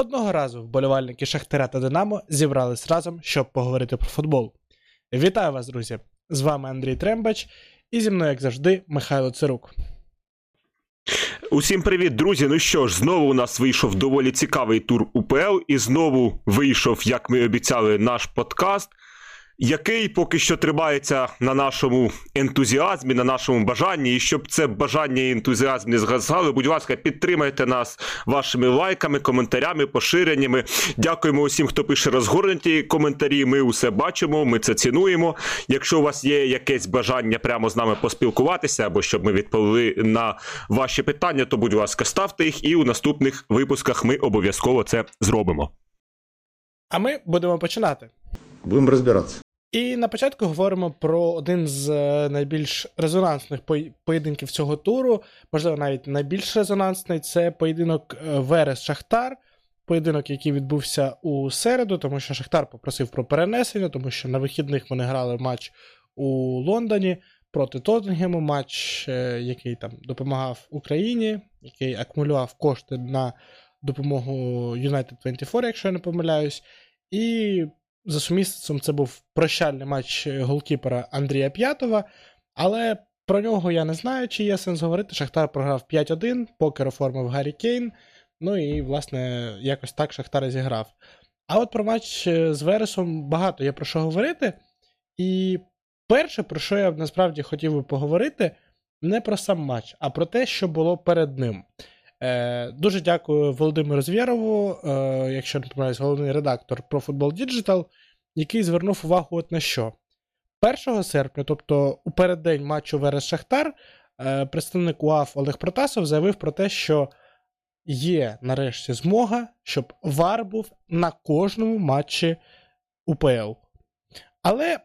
Одного разу вболівальники Шахтаря та Динамо зібрались разом, щоб поговорити про футбол. Вітаю вас, друзі! З вами Андрій Трембач, і зі мною, як завжди, Михайло Цирук. Усім привіт, друзі. Ну що ж, знову у нас вийшов доволі цікавий тур УПЛ, і знову вийшов, як ми обіцяли, наш подкаст який поки що тримається на нашому ентузіазмі, на нашому бажанні. І щоб це бажання і ентузіазм не згасали, будь ласка, підтримайте нас вашими лайками, коментарями, поширеннями. Дякуємо усім, хто пише розгорнуті коментарі. Ми усе бачимо, ми це цінуємо. Якщо у вас є якесь бажання прямо з нами поспілкуватися, або щоб ми відповіли на ваші питання, то будь ласка, ставте їх, і у наступних випусках ми обов'язково це зробимо. А ми будемо починати. Будемо розбиратися. І на початку говоримо про один з е, найбільш резонансних поєдинків цього туру, можливо, навіть найбільш резонансний це поєдинок е, Верес Шахтар. Поєдинок, який відбувся у середу, тому що Шахтар попросив про перенесення, тому що на вихідних вони грали матч у Лондоні проти Тоттенгему, матч, е, який там допомагав Україні, який акумулював кошти на допомогу United 24, якщо я не помиляюсь. І за сумісництвом це був прощальний матч голкіпера Андрія П'ятова, але про нього я не знаю, чи є сенс говорити. Шахтар програв 5-1, покер оформив Гаррі Кейн. Ну і, власне, якось так Шахтар зіграв. А от про матч з Вересом багато є про що говорити. І перше, про що я насправді хотів би поговорити, не про сам матч, а про те, що було перед ним. Е, Дуже дякую Володимиру Звєрову, е, якщо не помиляюсь, головний редактор про футбол Digital, який звернув увагу от на що. 1 серпня, тобто у переддень матчу Верес Шахтар, е, представник УАФ Олег Протасов заявив про те, що є нарешті змога, щоб ВАР був на кожному матчі УПЛ. Але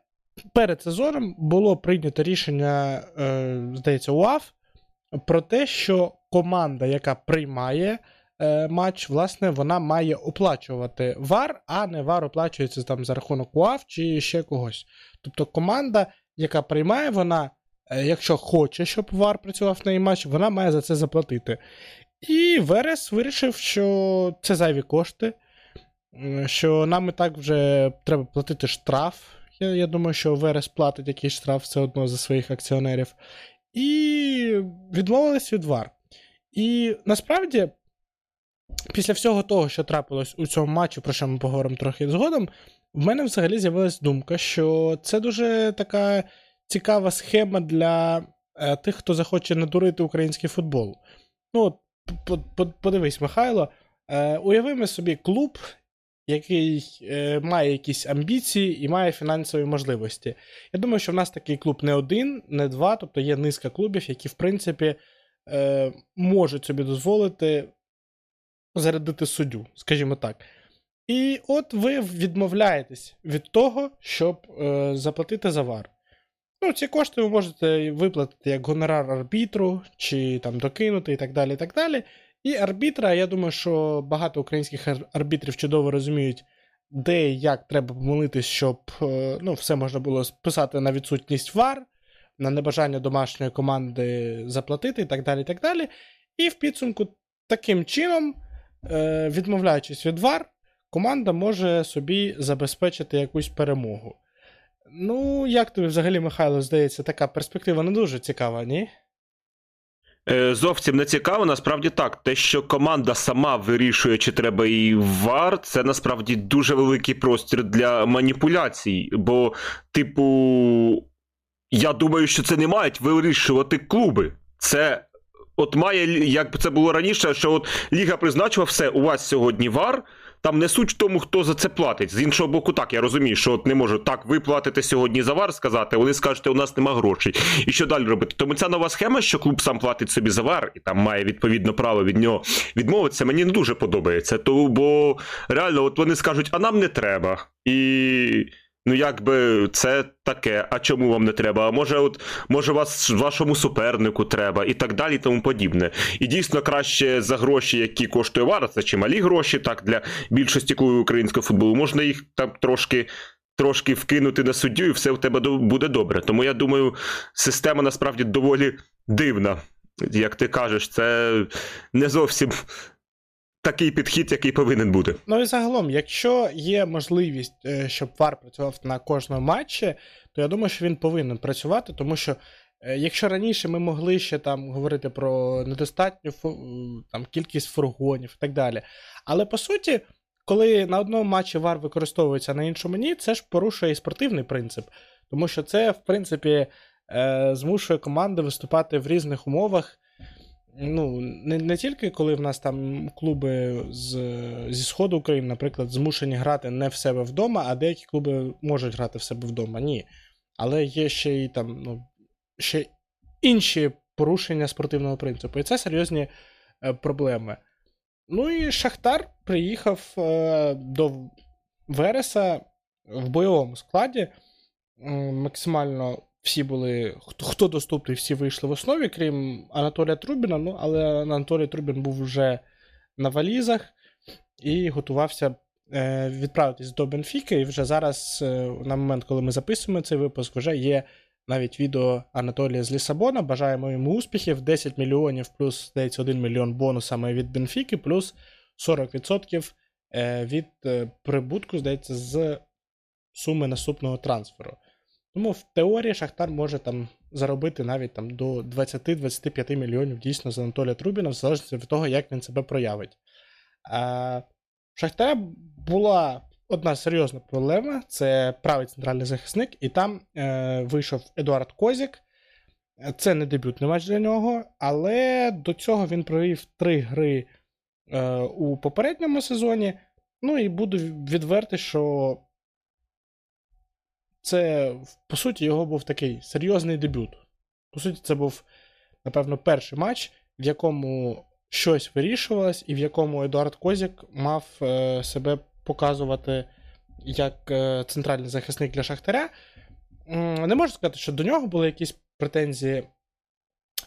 перед сезоном було прийнято рішення, е, здається, УАФ про те, що команда, яка приймає е, матч, власне, вона має оплачувати вар, а не вар оплачується там за рахунок УАВ чи ще когось. Тобто команда, яка приймає, вона, е, якщо хоче, щоб вар працював на її матч, вона має за це заплатити. І Верес вирішив, що це зайві кошти, що нам і так вже треба платити штраф. Я я думаю, що Верес платить якийсь штраф все одно за своїх акціонерів і відмовились від вар. І насправді, після всього того, що трапилось у цьому матчі, про що ми поговоримо трохи згодом, в мене взагалі з'явилась думка, що це дуже така цікава схема для е, тих, хто захоче надурити український футбол. Ну, подивись, Михайло, е, уявимо собі клуб, який е, має якісь амбіції і має фінансові можливості. Я думаю, що в нас такий клуб не один, не два, тобто є низка клубів, які, в принципі, е, можуть собі дозволити зарядити суддю, скажімо так. І от ви відмовляєтесь від того, щоб е, заплатити за вар. Ну, ці кошти ви можете виплатити як гонорар арбітру, чи там докинути і так далі. і так далі. І арбітра, я думаю, що багато українських арбітрів чудово розуміють, де і як треба помолитись, щоб е, ну, все можна було списати на відсутність вар, на небажання домашньої команди заплатити і так далі. І так далі. І в підсумку, таким чином, е, відмовляючись від вар, команда може собі забезпечити якусь перемогу. Ну, як тобі взагалі, Михайло, здається, така перспектива не дуже цікава, ні? Е, зовсім не цікаво, насправді так. Те, що команда сама вирішує, чи треба їй вар, це насправді дуже великий простір для маніпуляцій. Бо, типу, я думаю, що це не мають вирішувати клуби. Це от має, як це було раніше, що от Ліга призначила все, у вас сьогодні вар. Там не суть в тому, хто за це платить. З іншого боку, так, я розумію, що от не можу так, ви платите сьогодні за вар сказати, вони скажете, у нас нема грошей. І що далі робити? Тому ця нова схема, що клуб сам платить собі за вар, і там має відповідно право від нього відмовитися, мені не дуже подобається. То, Бо реально, от вони скажуть, а нам не треба. І. Ну, якби це таке, а чому вам не треба? А може, от може вас вашому супернику треба, і так далі, і тому подібне. І дійсно краще за гроші, які коштує вара, це чималі гроші, так для більшості клубів українського футболу. Можна їх там трошки. Трошки вкинути на суддю, і все в тебе буде добре. Тому я думаю, система насправді доволі дивна. Як ти кажеш, це не зовсім такий підхід, який повинен бути. Ну і загалом, якщо є можливість, е, щоб Вар працював на кожному матчі, то я думаю, що він повинен працювати, тому що. Е, якщо раніше ми могли ще там говорити про недостатню там, кількість фургонів і так далі. Але по суті, коли на одному матчі вар використовується на іншому ні, це ж порушує і спортивний принцип. Тому що це, в принципі, е, змушує команди виступати в різних умовах. Ну, Не не тільки коли в нас там клуби з, зі Сходу України, наприклад, змушені грати не в себе вдома, а деякі клуби можуть грати в себе вдома. Ні. Але є ще й там ну, ще інші порушення спортивного принципу. І це серйозні е, проблеми. Ну і Шахтар приїхав е, до Вереса в бойовому складі. Максимально всі були, хто хто доступний, всі вийшли в основі, крім Анатолія Трубіна. Ну, але Анатолій Трубін був вже на валізах і готувався е, відправитись до Бенфіки. І вже зараз, е, на момент, коли ми записуємо цей випуск, вже є навіть відео Анатолія з Лісабона. Бажаємо йому успіхів. 10 мільйонів плюс здається 1 мільйон бонусами від Бенфіки, плюс 40% е, від е, прибутку, здається, з суми наступного трансферу. Тому в теорії Шахтар може там заробити навіть там до 20-25 мільйонів дійсно з Анатолія Трубіна, в залежності від того, як він себе проявить. А, Шахтаря була одна серйозна проблема це правий центральний захисник, і там е, вийшов Едуард Козік. Це не дебютний матч для нього, але до цього він провів три гри е, у попередньому сезоні. Ну і буду відвертий, що це, по суті, його був такий серйозний дебют. По суті, це був, напевно, перший матч, в якому щось вирішувалось, і в якому Едуард Козік мав е, себе показувати як е, центральний захисник для Шахтаря. Не можу сказати, що до нього були якісь претензії.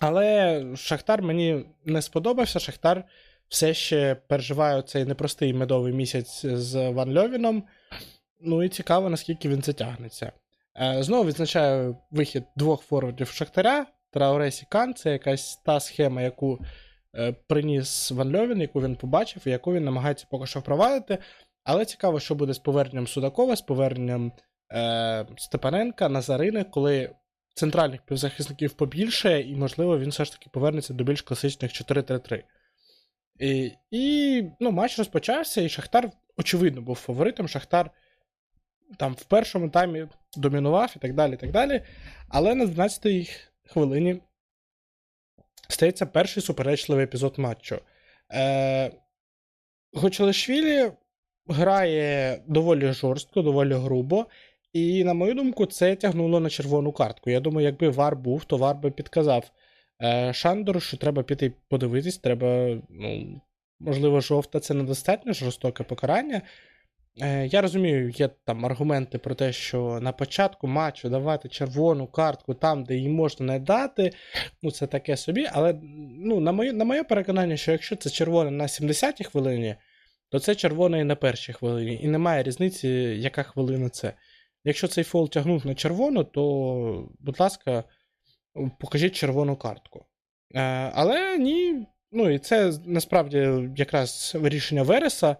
Але Шахтар мені не сподобався. Шахтар все ще переживає цей непростий медовий місяць з Ван Льовіном. Ну і цікаво, наскільки він затягнеться. Е, знову відзначаю вихід двох форвардів Шахтаря. Трауресі Кан це якась та схема, яку е, приніс Ван Льовін, яку він побачив, і яку він намагається поки що впровадити. Але цікаво, що буде з поверненням Судакова, з поверненням е, Степаненка, Назарини, коли центральних півзахисників побільше, і, можливо, він все ж таки повернеться до більш класичних 4-3-3. І і ну, матч розпочався, і Шахтар, очевидно, був фаворитом. Шахтар там в першому таймі домінував і так далі. і так далі. Але на 12-й хвилині стається перший суперечливий епізод матчу. Е, Гочелешвілі грає доволі жорстко, доволі грубо. І, на мою думку, це тягнуло на червону картку. Я думаю, якби Вар був, то Вар би підказав е, Шандору, що треба піти подивитись, треба, ну, можливо, жовта це недостатньо жорстоке покарання. Е, Я розумію, є там аргументи про те, що на початку матчу давати червону картку там, де її можна не дати. Ну, це таке собі. Але ну, на моє на моє переконання, що якщо це червоне на 70-й хвилині, то це червоне і на першій хвилині. І немає різниці, яка хвилина це. Якщо цей фол тягнув на червону, то, будь ласка, покажіть червону картку. Е, але ні. Ну і це насправді якраз рішення Вереса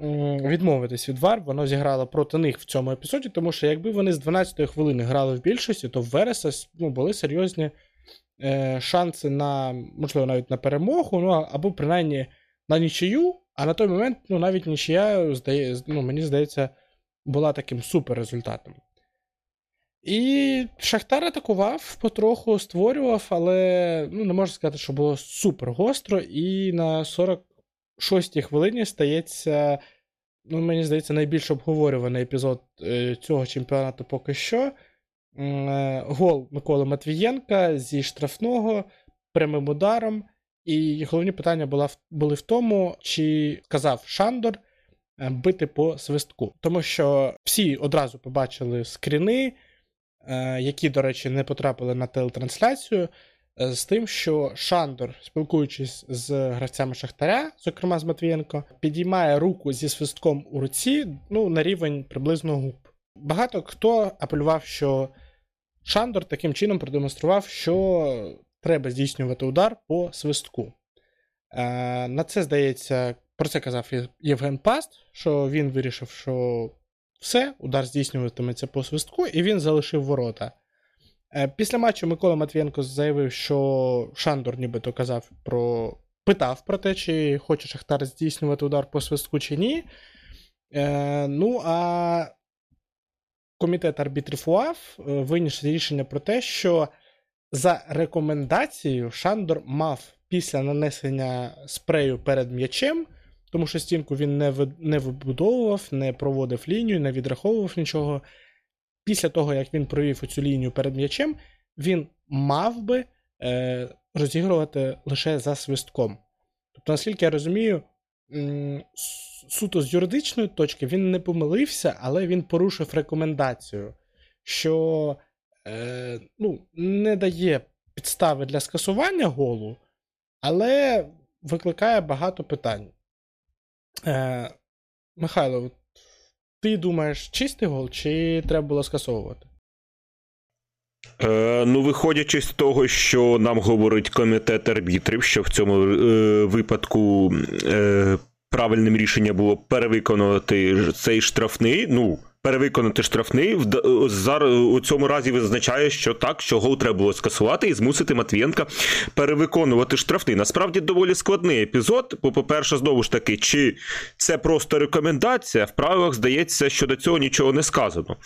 відмовитись від Вар, воно зіграло проти них в цьому епізоді, тому що якби вони з 12-ї хвилини грали в більшості, то в Вереса ну, були серйозні е, шанси на, можливо, навіть на перемогу, ну або принаймні на нічию. А на той момент, ну, навіть нічия, здає, ну, мені здається, була таким супер результатом. І Шахтар атакував, потроху створював, але ну, не можу сказати, що було супер гостро. І на 46-й хвилині стається, ну, мені здається, найбільш обговорюваний епізод е, цього чемпіонату поки що. Е, гол Миколи Матвієнка зі штрафного прямим ударом. І головні питання були в тому, чи сказав Шандор е, бити по свистку. Тому що всі одразу побачили скріни, які, до речі, не потрапили на телетрансляцію, з тим, що Шандор, спілкуючись з гравцями Шахтаря, зокрема з Матвієнко, підіймає руку зі свистком у руці ну, на рівень приблизно губ. Багато хто апелював, що Шандор таким чином продемонстрував, що треба здійснювати удар по свистку. Е, на це, здається, про це казав Євген Паст, що він вирішив, що все, удар здійснюватиметься по свистку, і він залишив ворота. Е, після матчу Микола Матвієнко заявив, що Шандор нібито казав про. питав про те, чи хоче Шахтар здійснювати удар по свистку чи ні. Е, Ну, а комітет арбітрів УАФ е, виніс рішення про те, що за рекомендацією Шандор мав після нанесення спрею перед м'ячем, тому що стінку він не не вибудовував, не проводив лінію, не відраховував нічого. Після того, як він провів цю лінію перед м'ячем, він мав би е, розігрувати лише за свистком. Тобто, наскільки я розумію, суто з юридичної точки він не помилився, але він порушив рекомендацію, що е, ну, не дає підстави для скасування голу, але викликає багато питань. Е, Михайло, ти думаєш, чистий гол, чи треба було скасовувати? Е, Ну, виходячи з того, що нам говорить комітет арбітрів, що в цьому е, випадку е, правильним рішенням було перевиконувати цей штрафний. Ну, перевиконати штрафний зараз у цьому разі визначає, що так, що гол треба було скасувати і змусити Матвієнка перевиконувати штрафний. Насправді доволі складний епізод. Бо, по-перше, знову ж таки, чи це просто рекомендація, в правилах здається, що до цього нічого не сказано.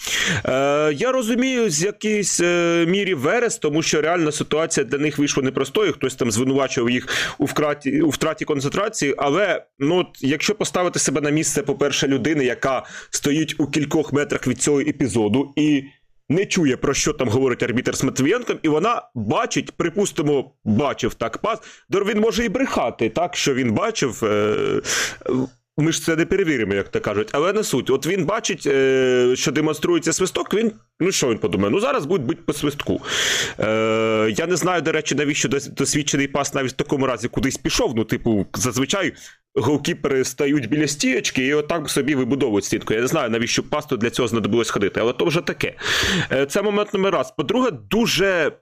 Е, Я розумію, з якійсь е, мірі Верес, тому що реальна ситуація для них вийшла непростою. Хтось там звинувачував їх у втраті, у втраті концентрації. Але ну, якщо поставити себе на місце, по-перше, людини, яка стоїть у кількох метрах від цього епізоду і не чує, про що там говорить арбітер з Матвієнком, і вона бачить, припустимо, бачив так пас. Він може і брехати, так, що він бачив. Ми ж це не перевіримо, як то кажуть, але не суть. От він бачить, е, що демонструється свисток. Він ну що він подумає? Ну зараз будуть бути по свистку. Е, Я не знаю, до речі, навіщо досвідчений пас навіть в такому разі кудись пішов. Ну, типу, зазвичай голкіпери стають біля стієчки і отак собі вибудовують стінку. Я не знаю, навіщо пасту для цього знадобилось ходити, але то вже таке. Е, це момент номер раз. По-друге, дуже.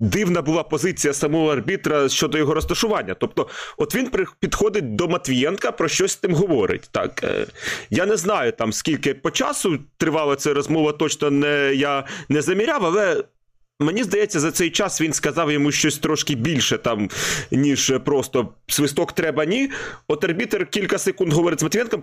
Дивна була позиція самого арбітра щодо його розташування. Тобто, от він підходить до Матвієнка, про щось з тим говорить. Так, е, Я не знаю, там скільки по часу тривала ця розмова, точно не я не заміряв, але Мені здається, за цей час він сказав йому щось трошки більше, там, ніж просто свисток треба ні. От арбітер кілька секунд говорить з Матвієнком,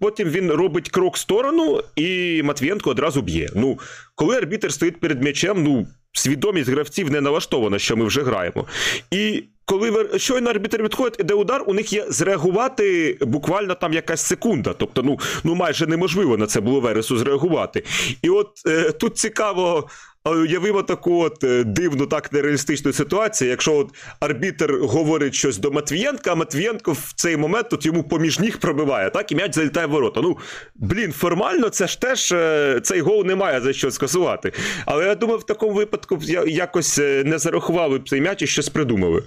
потім він робить крок в сторону, і Матвієнко одразу б'є. Ну, коли арбітер стоїть перед м'ячем, ну, свідомість гравців не налаштована, що ми вже граємо. І коли щойно арбітер відходить, іде удар, у них є зреагувати буквально там якась секунда. Тобто, ну ну майже неможливо на це було Вересу зреагувати. І от е, тут цікаво. Уявимо таку от е, дивну, так нереалістичну ситуацію, якщо от арбітер говорить щось до Матвієнка, а Матвієнко в цей момент тут йому поміж ніг пробиває, так, і м'яч залітає в ворота. Ну, блін, формально це ж теж е, цей гол не має за що скасувати. Але я думаю, в такому випадку якось е, не зарахували б цей м'яч і щось придумали.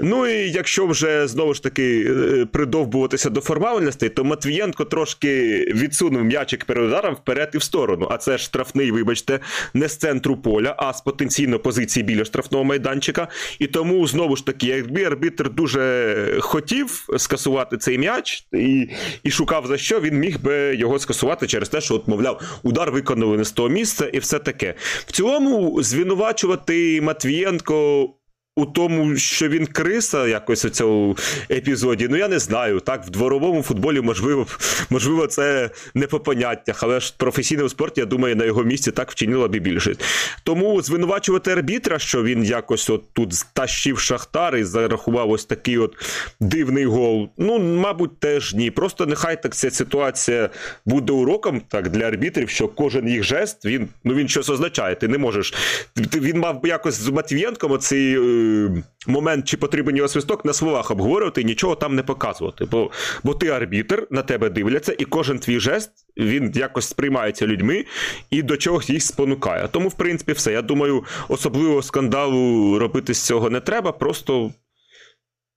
Ну і якщо вже знову ж таки придовбуватися до формальностей, то Матвієнко трошки відсунув м'ячик перед ударом вперед і в сторону. А це штрафний, вибачте, не з центру поля, а з потенційно позиції біля штрафного майданчика. І тому знову ж таки, якби арбітр дуже хотів скасувати цей м'яч і і шукав за що, він міг би його скасувати через те, що, от, мовляв, удар виконали не з того місця, і все таке. В цілому звинувачувати Матвієнко у тому, що він криса якось у цьому епізоді, ну я не знаю. Так, в дворовому футболі можливо, можливо, це не по поняттях, але ж в професійному спорті, я думаю, на його місці так вчинила б більшість. Тому звинувачувати арбітра, що він якось от тут стащив шахтар і зарахував ось такий от дивний гол. Ну, мабуть, теж ні. Просто нехай так ця ситуація буде уроком так для арбітрів, що кожен їх жест він ну він щось означає. Ти не можеш. Він мав би якось з Матвієнком оцей. Е, момент, чи потрібен його свисток, на словах обговорювати і нічого там не показувати. Бо бо ти арбітр, на тебе дивляться, і кожен твій жест він якось сприймається людьми і до чогось їх спонукає. Тому, в принципі, все. Я думаю, особливого скандалу робити з цього не треба. Просто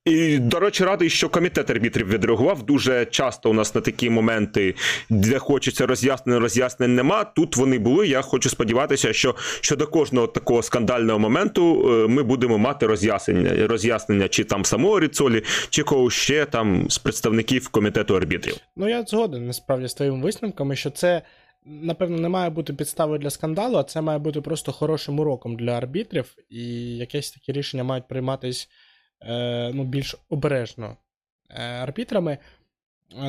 І, до речі, радий, що комітет арбітрів відреагував. Дуже часто у нас на такі моменти, де хочеться роз'яснень, роз'яснень нема. Тут вони були. Я хочу сподіватися, що щодо кожного такого скандального моменту е, ми будемо мати роз'яснення, роз'яснення чи там самого Ріцолі, чи кого ще там з представників комітету арбітрів. Ну я згоден насправді з твоїми висновками, що це. Напевно, не має бути підставою для скандалу, а це має бути просто хорошим уроком для арбітрів, і якесь такі рішення мають прийматись Е, ну, більш обережно е, арбітрами.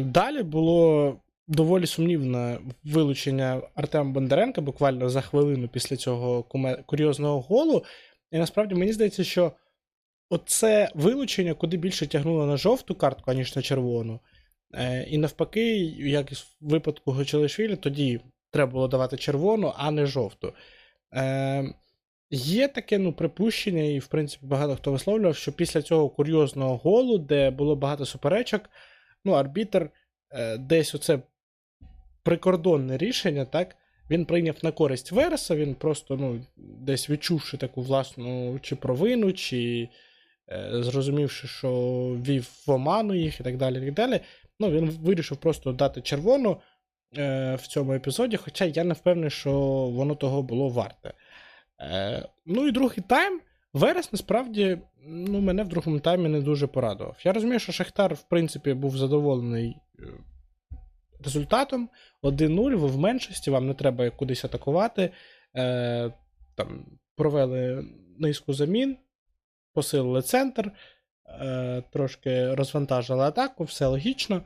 Далі було доволі сумнівне вилучення Артема Бондаренка буквально за хвилину після цього курйозного голу. І насправді мені здається, що оце вилучення куди більше тягнуло на жовту картку, аніж на червону. Е, і навпаки, як і в випадку Гочелишвілі, тоді треба було давати червону, а не жовту. Є таке ну, припущення, і, в принципі, багато хто висловлював, що після цього курйозного голу, де було багато суперечок, ну, арбітр е, десь оце прикордонне рішення, так, він прийняв на користь Вереса, він просто ну, десь відчувши таку власну чи провину, чи е, зрозумівши, що вів в оману їх і так далі. і так далі, ну, Він вирішив просто дати червону е, в цьому епізоді, хоча я не впевнений, що воно того було варте. Е, Ну і другий тайм. Верес насправді ну, мене в другому таймі не дуже порадував. Я розумію, що Шахтар, в принципі, був задоволений е, результатом. 1-0, ви в меншості, вам не треба кудись атакувати. Е, там Провели низку замін, посилили центр, трошки розвантажили атаку, все логічно.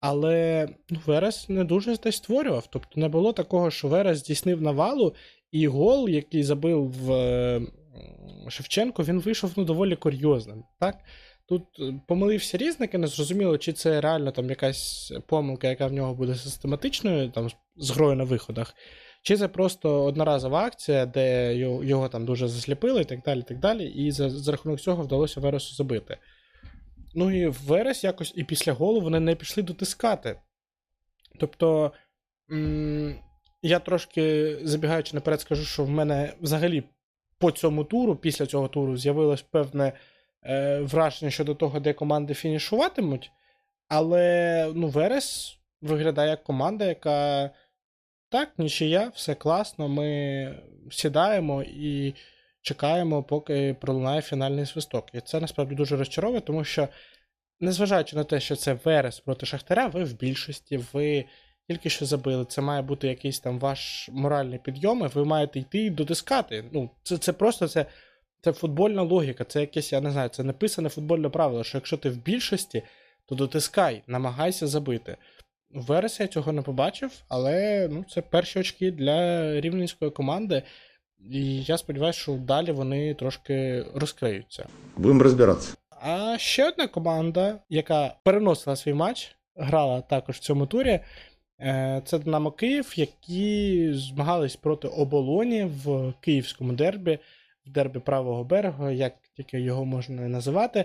Але ну, Верес не дуже десь створював. Тобто не було такого, що Верес здійснив навалу і гол, який забив в Шевченко, він вийшов ну, доволі курйозним. так? Тут е, помилився різник, і не зрозуміло, чи це реально там якась помилка, яка в нього буде систематичною, там з грою на виходах, чи це просто одноразова акція, де його, там дуже засліпили і так далі. так далі, І за, за рахунок цього вдалося Вересу забити. Ну і Верес якось і після голу вони не пішли дотискати. Тобто. Я трошки забігаючи наперед, скажу, що в мене взагалі по цьому туру, після цього туру, з'явилось певне е, враження щодо того, де команди фінішуватимуть. Але ну, Верес виглядає як команда, яка так, нічия, все класно. Ми сідаємо і чекаємо, поки пролунає фінальний свисток. І це насправді дуже розчаровує, тому що, незважаючи на те, що це Верес проти Шахтаря, ви в більшості, ви тільки що забили. Це має бути якийсь там ваш моральний підйом, і ви маєте йти і дотискати. Ну, Це це просто це це футбольна логіка, це якесь, я не знаю, це написане футбольне правило, що якщо ти в більшості, то дотискай, намагайся забити. В вересі я цього не побачив, але ну, це перші очки для рівненської команди. І я сподіваюся, що далі вони трошки розкриються. Будемо розбиратися. А ще одна команда, яка переносила свій матч, грала також в цьому турі. Е, це Динамо Київ, які змагались проти оболоні в київському дербі, в дербі правого берега, як тільки його можна називати.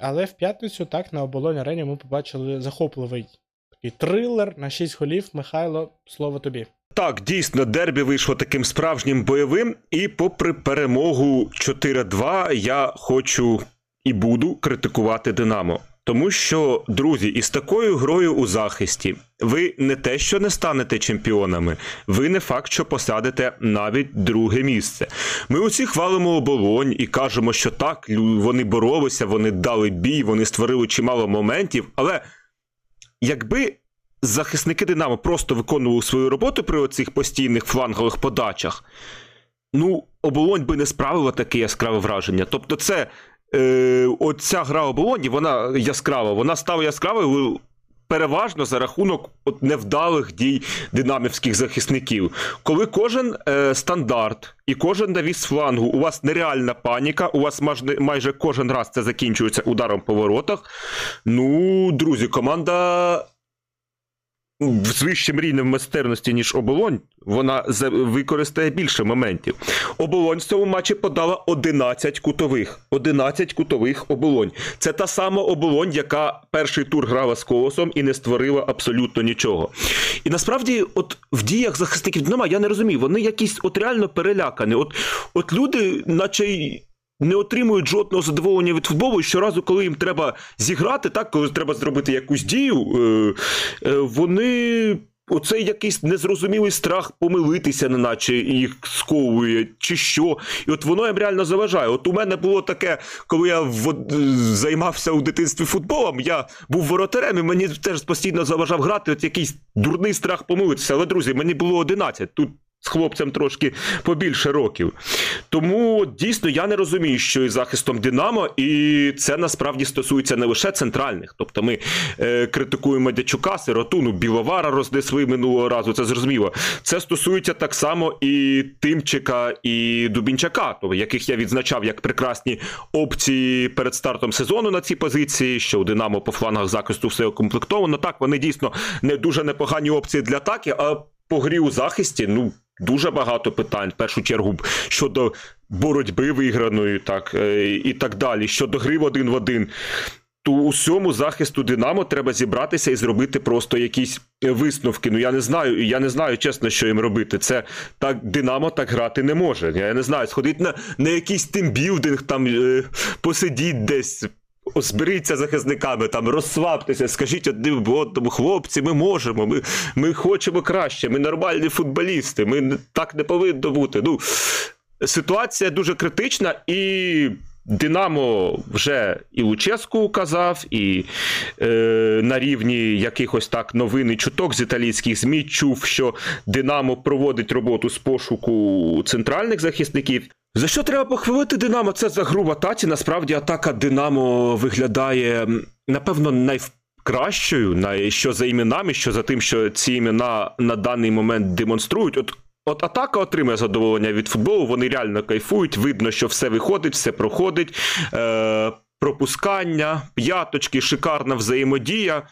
Але в п'ятницю так на оболоні арені ми побачили захопливий такий трилер на 6 голів. Михайло, слово тобі. Так, дійсно, дербі вийшло таким справжнім бойовим, і попри перемогу 4-2, я хочу і буду критикувати Динамо. Тому що, друзі, із такою грою у захисті ви не те, що не станете чемпіонами, ви не факт, що посадите навіть друге місце. Ми усі хвалимо оболонь і кажемо, що так, вони боролися, вони дали бій, вони створили чимало моментів. Але якби захисники Динамо просто виконували свою роботу при оцих постійних флангових подачах, ну, оболонь би не справила таке яскраве враження. Тобто, це е, оця гра оболоні, вона яскрава, вона стала яскравою переважно за рахунок от невдалих дій динамівських захисників. Коли кожен е, стандарт і кожен навіс флангу, у вас нереальна паніка, у вас майже, майже кожен раз це закінчується ударом по воротах. Ну, друзі, команда з вищим рівнем майстерності, ніж оболонь, вона використає більше моментів. Оболонь в цьому матчі подала 11 кутових. 11 кутових оболонь. Це та сама оболонь, яка перший тур грала з колосом і не створила абсолютно нічого. І насправді, от в діях захисників Динамо, я не розумію, вони якісь от реально перелякані. От, От люди, наче не отримують жодного задоволення від футболу. І щоразу, коли їм треба зіграти, так коли треба зробити якусь дію, е, е, вони. Оцей якийсь незрозумілий страх помилитися, неначе їх сковує, чи що. І от воно їм реально заважає. От у мене було таке, коли я в... займався у дитинстві футболом, я був воротарем, і мені теж постійно заважав грати от якийсь дурний страх помилитися. Але, друзі, мені було 11. Тут з хлопцем трошки побільше років. Тому дійсно я не розумію, що із захистом Динамо, і це насправді стосується не лише центральних. Тобто ми е, критикуємо Дячука, Сиротуну, Біловара рознесли минулого разу. Це зрозуміло. Це стосується так само і Тимчика, і Дубінчака, яких я відзначав як прекрасні опції перед стартом сезону на ці позиції. Що у Динамо по флангах захисту все укомплектовано. Так, вони дійсно не дуже непогані опції для атаки, а по грі у захисті, ну. Дуже багато питань, в першу чергу, щодо боротьби виграної, так е, і так далі. Щодо гри в один в один. То усьому захисту Динамо треба зібратися і зробити просто якісь висновки. Ну я не знаю, я не знаю чесно, що їм робити. Це так Динамо так грати не може. Я не знаю, сходить на на якийсь тимбілдинг, там е, посидіть десь. Зберіться захисниками, там розслабтеся, скажіть одним одному, хлопці, ми можемо, ми ми хочемо краще, ми нормальні футболісти, ми так не повинно бути. Ну, Ситуація дуже критична, і Динамо вже і Луческу казав, і е, на рівні якихось так новин і чуток з італійських ЗМІ чув, що Динамо проводить роботу з пошуку центральних захисників. За що треба похвалити Динамо? Це за груба таті. Насправді атака Динамо виглядає, напевно, найкращою, що за іменами, що за тим, що ці імена на даний момент демонструють. От От атака отримує задоволення від футболу, вони реально кайфують. Видно, що все виходить, все проходить. Е, Пропускання, п'яточки, шикарна взаємодія.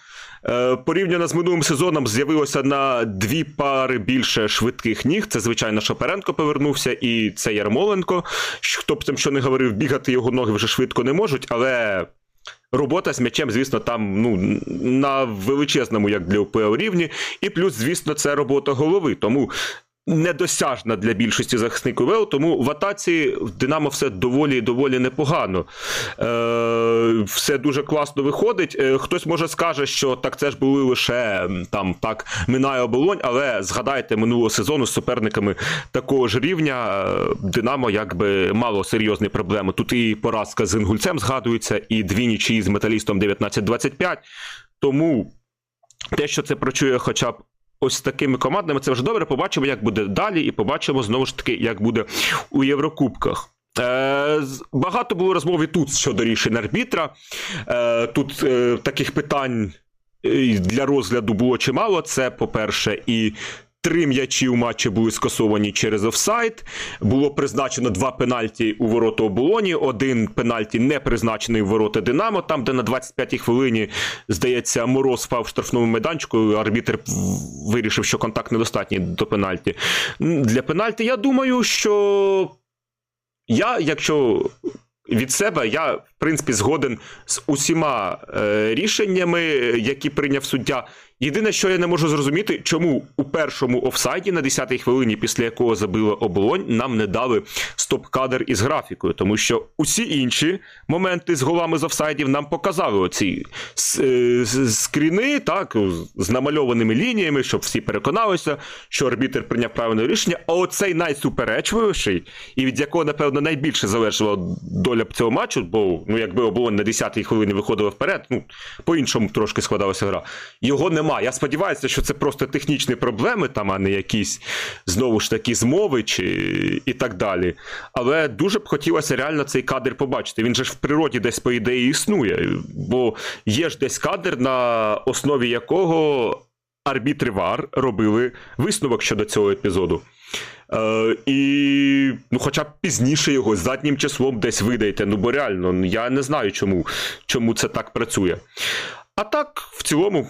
Е, Порівняно з минулим сезоном з'явилося на дві пари більше швидких ніг. Це, звичайно, Шоперенко повернувся, і це Ярмоленко. Хто б там що не говорив, бігати його ноги вже швидко не можуть, але. Робота з м'ячем, звісно, там ну на величезному, як для УПЛ рівні, і плюс, звісно, це робота голови. Тому недосяжна для більшості захисників ВЕО, тому в атаці в Динамо все доволі доволі непогано. Е, Все дуже класно виходить. Е, Хтось може скаже, що так це ж були лише там так минає оболонь, але згадайте минулого сезону з суперниками такого ж рівня е, Динамо якби мало серйозні проблеми. Тут і поразка з Інгульцем згадується, і дві нічиї з металістом 19-25. Тому те, що це прочує хоча б ось такими командами. Це вже добре. Побачимо, як буде далі, і побачимо знову ж таки, як буде у Єврокубках. Е, Багато було розмов і тут щодо рішень арбітра. Е, Тут е, таких питань е, для розгляду було чимало. Це, по-перше, і Три м'ячі у матчі були скасовані через офсайд. Було призначено два пенальті у ворота оболоні. Один пенальті не призначений у ворота Динамо. Там, де на 25-й хвилині, здається, мороз впав в штрафному майданчику. Арбітр вирішив, що контакт недостатній до пенальті. Для пенальті, я думаю, що я, якщо. Від себе я, в принципі, згоден з усіма е, рішеннями, які прийняв суддя. Єдине, що я не можу зрозуміти, чому у першому офсайді на 10-й хвилині, після якого забила оболонь, нам не дали стоп-кадр із графікою, тому що усі інші моменти з голами з офсайдів нам показали оці е, скріни, так, з намальованими лініями, щоб всі переконалися, що арбітер прийняв правильне рішення. А оцей найсуперечливіший, і від якого, напевно, найбільше залежала доля цього матчу, бо ну, якби оболонь на 10-й хвилині виходила вперед, ну по-іншому трошки складалася гра. Його немає нема. Я сподіваюся, що це просто технічні проблеми, там, а не якісь знову ж таки змови чи і так далі. Але дуже б хотілося реально цей кадр побачити. Він же ж в природі десь, по ідеї, існує. Бо є ж десь кадр, на основі якого арбітри ВАР робили висновок щодо цього епізоду. Е, І ну, хоча б пізніше його заднім числом десь видаєте. Ну, бо реально, я не знаю, чому, чому це так працює. А так, в цілому,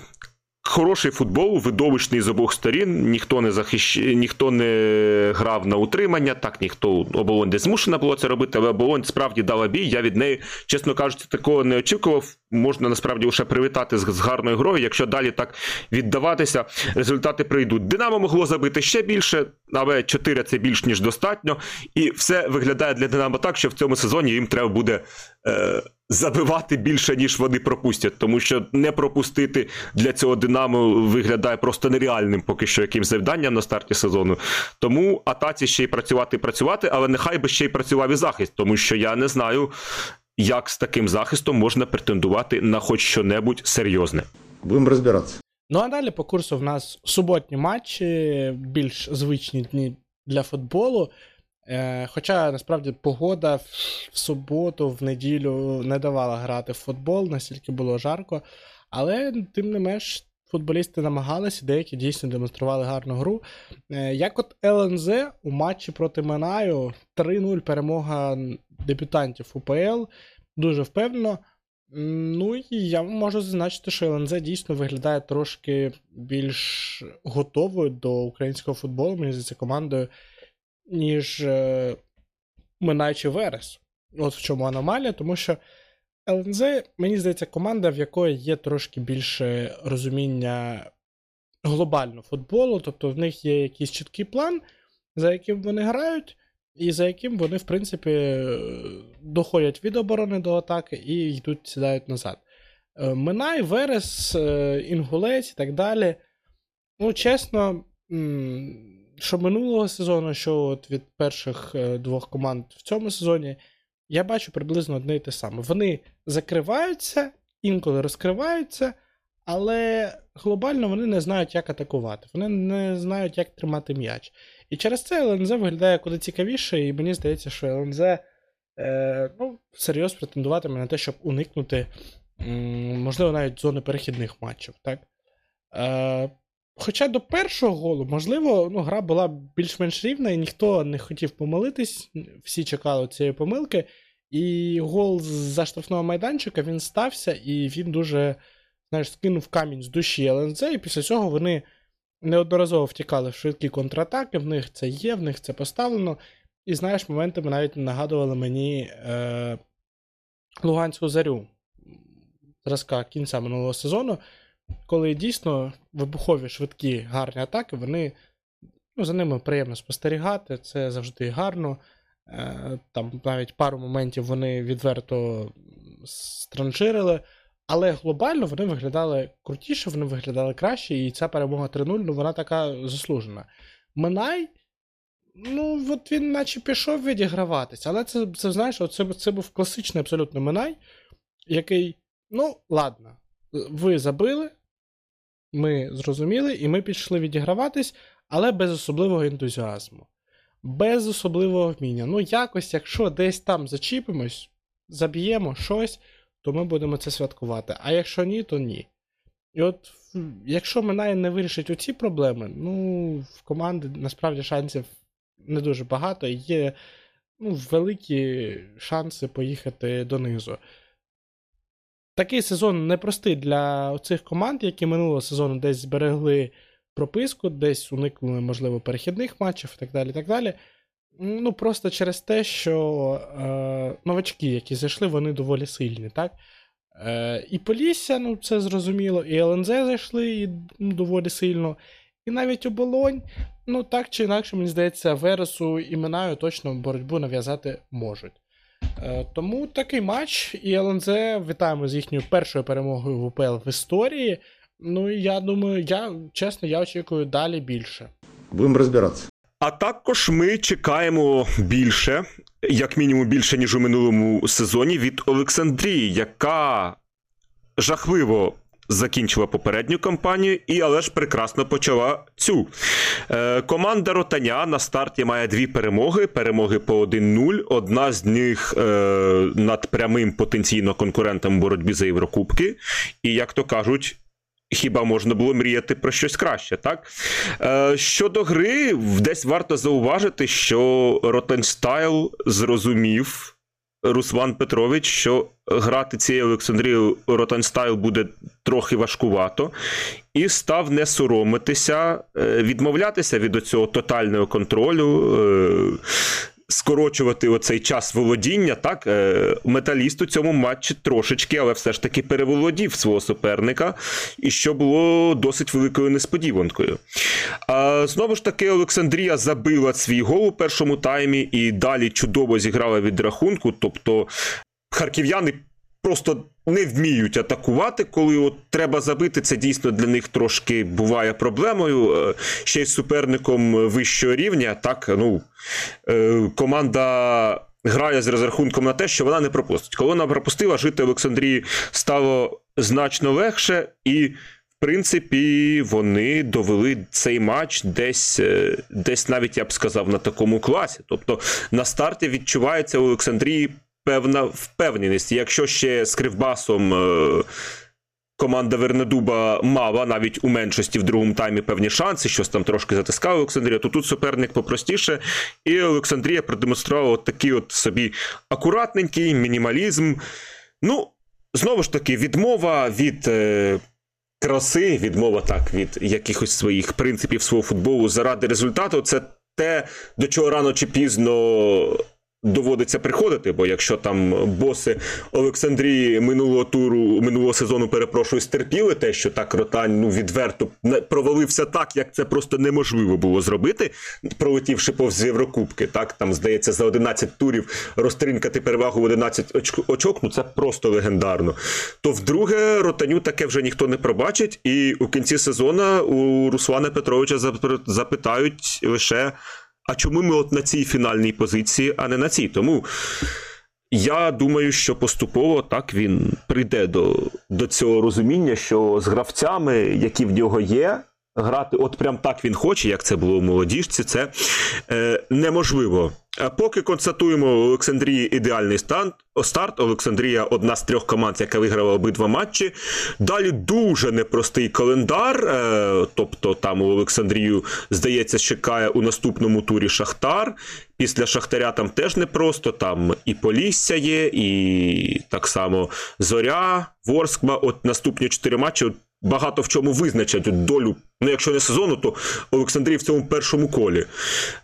Хороший футбол, видовищний з обох сторін. Ніхто не захищ... ніхто не грав на утримання, так ніхто оболонь не змушена було це робити, але оболонь справді дала бій. Я від неї, чесно кажучи, такого не очікував. Можна насправді лише привітати з гарною грою. Якщо далі так віддаватися, результати прийдуть. Динамо могло забити ще більше. але 4 це більш ніж достатньо. І все виглядає для Динамо так, що в цьому сезоні їм треба буде е, забивати більше, ніж вони пропустять. Тому що не пропустити для цього Динамо виглядає просто нереальним поки що яким завданням на старті сезону. Тому атаці ще й працювати працювати, але нехай би ще й працював і захист, тому що я не знаю, як з таким захистом можна претендувати на хоч що-небудь серйозне. Будемо розбиратися. Ну а далі по курсу в нас суботні матчі, більш звичні дні для футболу. Е, Хоча насправді погода в суботу, в неділю не давала грати в футбол, настільки було жарко. Але тим не менш, футболісти намагалися, деякі дійсно демонстрували гарну гру. Е, Як от ЛНЗ у матчі проти Минаю 3-0 перемога дебютантів УПЛ. Дуже впевнено. Ну і я можу зазначити, що ЛНЗ дійсно виглядає трошки більш готовою до українського футболу, мені здається, командою, ніж е, Минаючи Верес. От в чому аномалія, тому що ЛНЗ, мені здається, команда, в якої є трошки більше розуміння глобального футболу, тобто в них є якийсь чіткий план, за яким вони грають і за яким вони, в принципі, доходять від оборони до атаки і йдуть, сідають назад. Е, Минай, Верес, е, Інгулець і так далі. Ну, чесно, що минулого сезону, що от від перших е, двох команд в цьому сезоні, я бачу приблизно одне і те саме. Вони закриваються, інколи розкриваються, але глобально вони не знають, як атакувати. Вони не знають, як тримати м'яч. І через це ЛНЗ виглядає куди цікавіше, і мені здається, що ЛНЗ е, ну, серйозно претендуватиме на те, щоб уникнути, можливо, навіть зони перехідних матчів. так? Е, Хоча до першого голу, можливо, ну, гра була більш-менш рівна, і ніхто не хотів помилитись, всі чекали цієї помилки. І гол за штрафного майданчика він стався, і він дуже знаєш, скинув камінь з душі ЛНЗ, і після цього вони неодноразово втікали в швидкі контратаки, в них це є, в них це поставлено. І знаєш, моментами навіть нагадували мені е, Луганську зарю зразка кінця минулого сезону, коли дійсно вибухові швидкі гарні атаки, вони ну, за ними приємно спостерігати, це завжди гарно. Е, там навіть пару моментів вони відверто странжирили. Але глобально вони виглядали крутіше, вони виглядали краще, і ця перемога 3-0, ну вона така заслужена. Минай, ну, от він наче пішов відіграватись, але це, це знаєш, це, це був класичний абсолютно Минай, який, ну, ладно, ви забили, ми зрозуміли, і ми пішли відіграватись, але без особливого ентузіазму, без особливого вміння. Ну, якось, якщо десь там зачіпимось, заб'ємо щось то ми будемо це святкувати. А якщо ні, то ні. І от, якщо Минай не вирішить оці проблеми, ну, в команди насправді шансів не дуже багато, є ну, великі шанси поїхати донизу. Такий сезон непростий для цих команд, які минулого сезону десь зберегли прописку, десь уникнули, можливо, перехідних матчів і так далі. Так далі. Ну, просто через те, що е, новачки, які зайшли, вони доволі сильні, так? Е, І Полісся, ну, це зрозуміло, і ЛНЗ зайшли і, ну, доволі сильно. І навіть оболонь, ну, так чи інакше, мені здається, Вересу і Минаю точно боротьбу нав'язати можуть. Е, Тому такий матч, і ЛНЗ вітаємо з їхньою першою перемогою в УПЛ в історії. Ну, і я думаю, я чесно, я очікую далі більше. Будемо розбиратися. А також ми чекаємо більше, як мінімум більше, ніж у минулому сезоні, від Олександрії, яка жахливо закінчила попередню кампанію, і але ж прекрасно почала цю. Е, Команда Ротаня на старті має дві перемоги: перемоги по 1-0. Одна з них е, над прямим потенційно конкурентом боротьбі за Єврокубки. І, як то кажуть, Хіба можна було мріяти про щось краще, так? Е, Щодо гри, десь варто зауважити, що Ротань style зрозумів Руслан Петрович, що грати цією Олександрією Ротань style буде трохи важкувато, і став не соромитися, е, відмовлятися від оцього тотального контролю. Скорочувати оцей час володіння, так е, металіст у цьому матчі трошечки, але все ж таки переволодів свого суперника, і що було досить великою несподіванкою. А знову ж таки, Олександрія забила свій гол у першому таймі і далі чудово зіграла від рахунку. Тобто харків'яни просто не вміють атакувати, коли от треба забити. Це дійсно для них трошки буває проблемою. Е, ще й суперником вищого рівня. Так, ну е, команда. Грає з розрахунком на те, що вона не пропустить. Коли вона пропустила, жити Олександрії стало значно легше, і, в принципі, вони довели цей матч десь, е, десь навіть я б сказав, на такому класі. Тобто на старті відчувається у Олександрії певна впевненість. Якщо ще з Кривбасом е, команда Вернедуба мала навіть у меншості в другому таймі певні шанси, щось там трошки затискав Олександрія, то тут суперник попростіше. І Олександрія продемонструвала такий от собі акуратненький мінімалізм. Ну, знову ж таки, відмова від. Е, Краси, відмова так від якихось своїх принципів свого футболу заради результату, це те, до чого рано чи пізно доводиться приходити, бо якщо там боси Олександрії минулого туру, минулого сезону, перепрошую, стерпіли те, що так ротань ну відверто провалився так, як це просто неможливо було зробити, пролетівши повз Єврокубки. Так там здається за 11 турів розтринкати перевагу в 11 очок. Ну це просто легендарно. То вдруге ротаню таке вже ніхто не пробачить, і у кінці сезону у Руслана Петровича запитають лише а чому ми от на цій фінальній позиції, а не на цій? Тому я думаю, що поступово так він прийде до, до цього розуміння, що з гравцями, які в нього є, грати, от прям так він хоче, як це було у молодіжці, це е, неможливо. Поки констатуємо у Олександрії ідеальний стан, старт. Олександрія одна з трьох команд, яка виграла обидва матчі. Далі дуже непростий календар. Е, тобто там у Олександрію, здається, чекає у наступному турі Шахтар. Після Шахтаря там теж непросто. Там і Полісся є, і так само Зоря, Ворскма. От наступні чотири матчі багато в чому визначать долю. Ну, якщо не сезону, то Олександрії в цьому першому колі.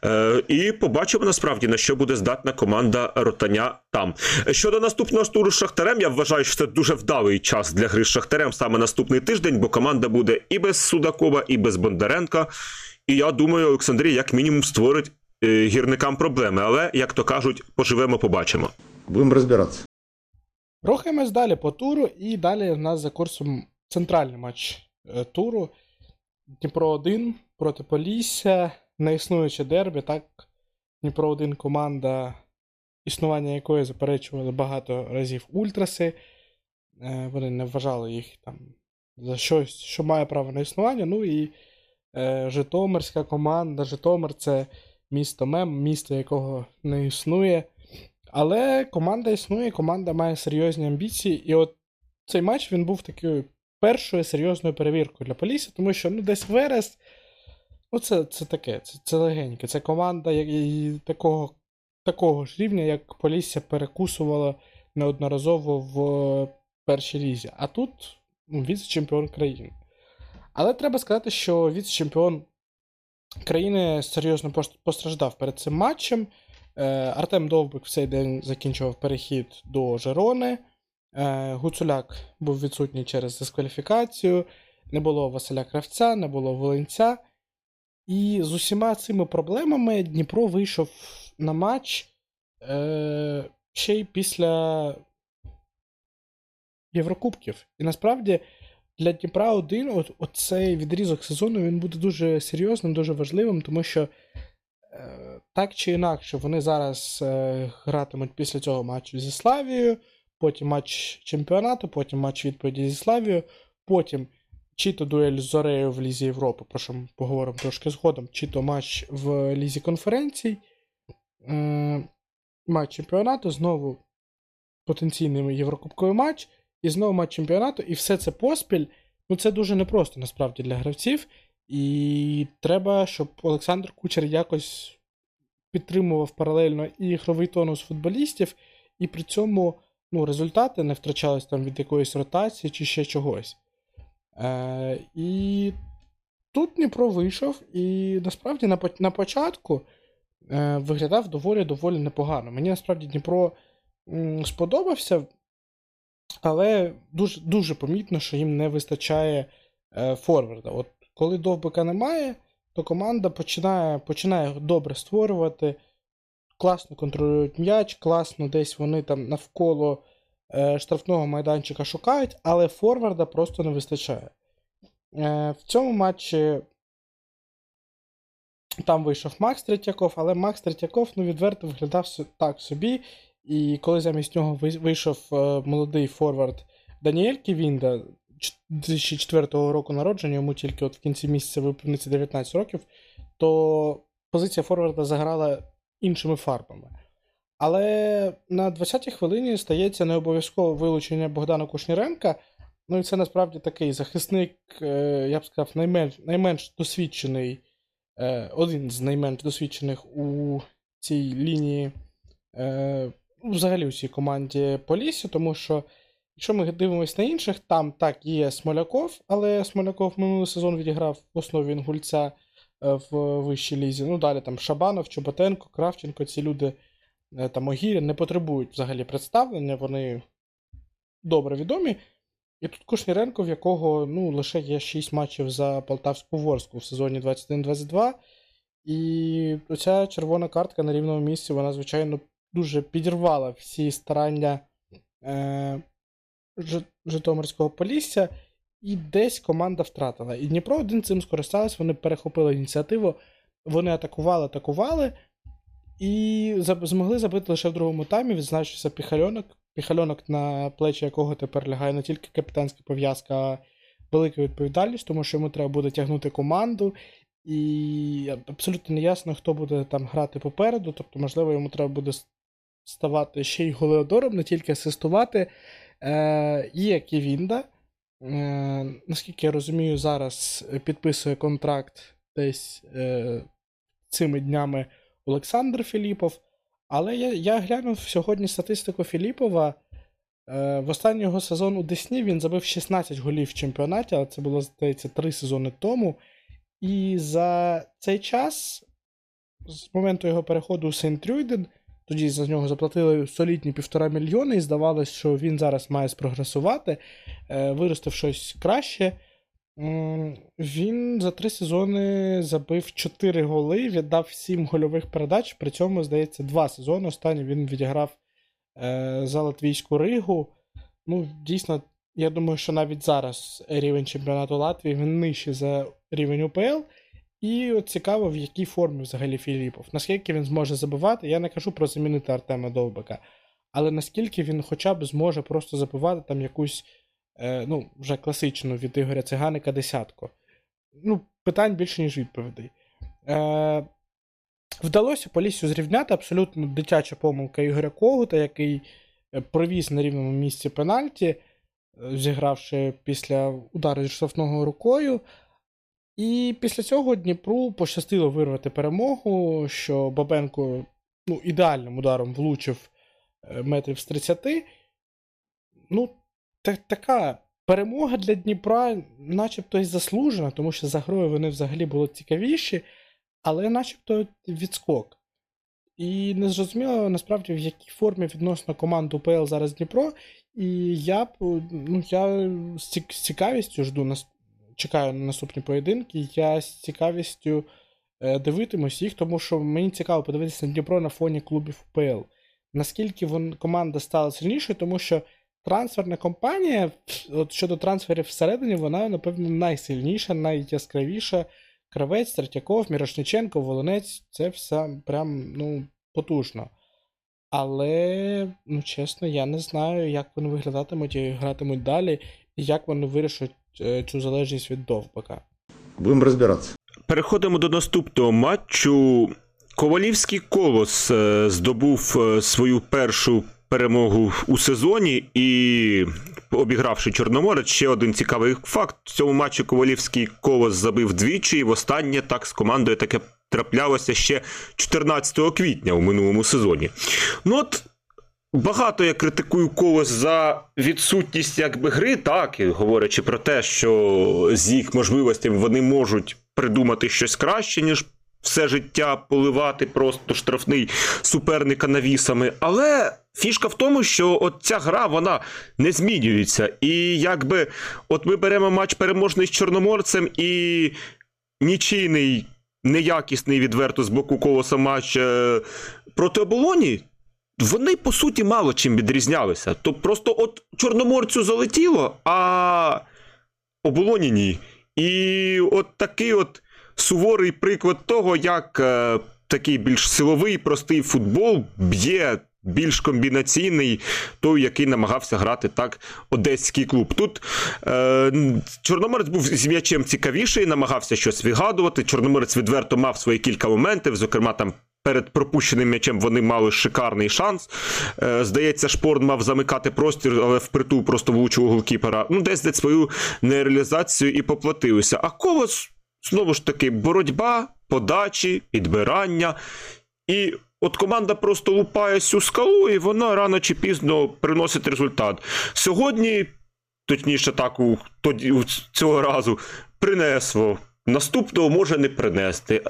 Е, І побачимо насправді на що буде здатна команда ротаня там. Щодо наступного туру з Шахтарем, я вважаю, що це дуже вдалий час для гри з Шахтарем саме наступний тиждень, бо команда буде і без Судакова, і без Бондаренка. І я думаю, Олександрія як мінімум створить е, гірникам проблеми. Але, як то кажуть, поживемо, побачимо. Будемо розбиратися. Рухаємось далі по туру, і далі в нас за курсом центральний матч е, туру. Дніпро 1 проти Полісся. Неіснуюче дербі, так. Дніпро 1 команда, існування якої заперечували багато разів ультраси. Е, вони не вважали їх там за щось, що має право на існування. Ну і е, Житомирська команда. Житомир це місто мем, місто якого не існує. Але команда існує, команда має серйозні амбіції. І от цей матч він був такою першою серйозною перевіркою для Полісся, тому що ну, десь Верес, ну це це таке, це це легеньке. Це команда як, і такого такого ж рівня, як Полісся перекусувала неодноразово в першій лізі. А тут ну, віце-чемпіон країни. Але треба сказати, що віце-чемпіон країни серйозно постраждав перед цим матчем. Е, Артем Довбик в цей день закінчував перехід до Жерони. Е, Гуцуляк був відсутній через дискваліфікацію, не було Василя Кравця, не було Волинця. І з усіма цими проблемами Дніпро вийшов на матч е, ще й після Єврокубків. І насправді для Дніпра один оцей відрізок сезону він буде дуже серйозним, дуже важливим, тому що е, так чи інакше вони зараз гратимуть після цього матчу зі Славією потім матч чемпіонату, потім матч відповіді зі Славією, потім чи то дуель з Зорею в Лізі Європи, про що ми поговоримо трошки згодом, чи то матч в Лізі конференцій, е- матч чемпіонату, знову потенційний єврокубковий матч, і знову матч чемпіонату, і все це поспіль. Ну, це дуже непросто насправді для гравців. І треба, щоб Олександр Кучер якось підтримував паралельно і ігровий тонус футболістів, і при цьому ну, результати не втрачались там від якоїсь ротації чи ще чогось. Е, І тут Дніпро вийшов, і насправді на на початку е, виглядав доволі доволі непогано. Мені насправді Дніпро сподобався, але дуже дуже помітно, що їм не вистачає е, форварда. От Коли довбика немає, то команда починає починає добре створювати, класно контролюють м'яч, класно десь вони там навколо е, штрафного майданчика шукають, але форварда просто не вистачає. Е, В цьому матчі там вийшов Макс Третьяков, але Макс Третьяков ну, відверто виглядав так собі. І коли замість нього вийшов е, молодий форвард Даніель Ківінда 2004 року народження, йому тільки от в кінці місяця виповниться 19 років, то позиція форварда заграла іншими фарбами. Але на 20-й хвилині стається не обов'язково вилучення Богдана Кушніренка. Ну і це насправді такий захисник, е, я б сказав, найменш найменш досвідчений, е, один з найменш досвідчених у цій лінії, е, взагалі у цій команді Полісі, тому що, якщо ми дивимося на інших, там так є Смоляков, але Смоляков минулий сезон відіграв в основі інгульця в вищій лізі. Ну, далі там Шабанов, Чоботенко, Кравченко, ці люди там Огіря не потребують взагалі представлення, вони добре відомі. І тут Кушніренко, в якого ну, лише є 6 матчів за Полтавську Ворску в сезоні 21-22. І оця червона картка на рівному місці, вона, звичайно, дуже підірвала всі старання е, Житомирського Полісся. І десь команда втратила. І Дніпро один цим скористався, вони перехопили ініціативу, вони атакували, атакували. І змогли забити лише в другому таймі, відзначився Піхальонок, Піхальонок, на плечі якого тепер лягає не тільки капітанська пов'язка, а велика відповідальність, тому що йому треба буде тягнути команду. І абсолютно не ясно, хто буде там грати попереду. Тобто, можливо, йому треба буде ставати ще й голеодором, не тільки асистувати. Е, Є Ківінда. Е, Наскільки я розумію, зараз підписує контракт десь е, цими днями. Олександр Філіпов. Але я я глянув сьогодні статистику Філіпова. Е, В останній його сезон у Десні він забив 16 голів в чемпіонаті, але це було, здається, 3 сезони тому. І за цей час, з моменту його переходу у Сейнт Трюйден, тоді за нього заплатили солідні півтора мільйони, і здавалось, що він зараз має спрогресувати, е, виростив щось краще. Він за три сезони забив 4 голи, віддав 7 гольових передач. При цьому, здається, два сезони. Останній він відіграв е, за Латвійську Ригу. Ну, дійсно, я думаю, що навіть зараз рівень чемпіонату Латвії він нижчий за рівень УПЛ. І от цікаво, в якій формі взагалі Філіпов. Наскільки він зможе забивати, я не кажу про замінити Артема Довбика, але наскільки він хоча б зможе просто забивати там якусь. Е, ну, вже класичну від Ігоря Циганика десятку. Ну, питань більше, ніж відповідей. Е, Вдалося Полісю зрівняти абсолютно дитяча помилка Ігоря Когута, який е, провіз на рівному місці пенальті, е, зігравши після удару зі штрафного рукою. І після цього Дніпру пощастило вирвати перемогу, що Бабенко ну, ідеальним ударом влучив метрів з 30. Ну, така перемога для Дніпра, начебто й заслужена, тому що за грою вони взагалі були цікавіші, але начебто відскок. І не зрозуміло насправді в якій формі відносно команду УПЛ зараз Дніпро. І я ну, я з цікавістю жду чекаю на наступні поєдинки. Я з цікавістю е, дивитимусь їх, тому що мені цікаво подивитися на Дніпро на фоні клубів УПЛ. Наскільки вон, команда стала сильнішою, тому що трансферна компанія, от щодо трансферів всередині, вона, напевно, найсильніша, найяскравіша. Кравець, Третьяков, Мірошниченко, Волонець це все прям ну, потужно. Але, ну, чесно, я не знаю, як вони виглядатимуть і гратимуть далі, і як вони вирішать цю залежність від довбика. Будемо розбиратися. Переходимо до наступного матчу. Ковалівський колос е, здобув е, свою першу перемогу у сезоні і обігравши Чорноморець, ще один цікавий факт. В цьому матчі Ковалівський колос забив двічі, і востаннє так з командою таке траплялося ще 14 квітня у минулому сезоні. Ну от. Багато я критикую колос за відсутність якби гри, так, і говорячи про те, що з їх можливостями вони можуть придумати щось краще, ніж все життя поливати просто штрафний суперника навісами. Але фішка в тому, що от ця гра вона не змінюється. І якби от ми беремо матч переможний з Чорноморцем і нічийний, неякісний відверто з боку колоса матч проти оболоні. Вони, по суті, мало чим відрізнялися. То просто от Чорноморцю залетіло, а оболоні ні. І от такий от суворий приклад того, як е, такий більш силовий, простий футбол б'є більш комбінаційний, той, який намагався грати так одеський клуб. Тут е, Чорноморець був з м'ячем цікавіший, намагався щось вигадувати. Чорноморець відверто мав свої кілька моментів, зокрема там. Перед пропущеним м'ячем вони мали шикарний шанс. Е, Здається, Шпорт мав замикати простір, але впритул просто влучив голкіпера. Ну, десь десь свою нереалізацію і поплатилися. А колос, знову ж таки, боротьба, подачі, підбирання. І от команда просто лупає цю скалу, і вона рано чи пізно приносить результат. Сьогодні, точніше, так, у, тоді, у цього разу принесло. Наступного може не принести.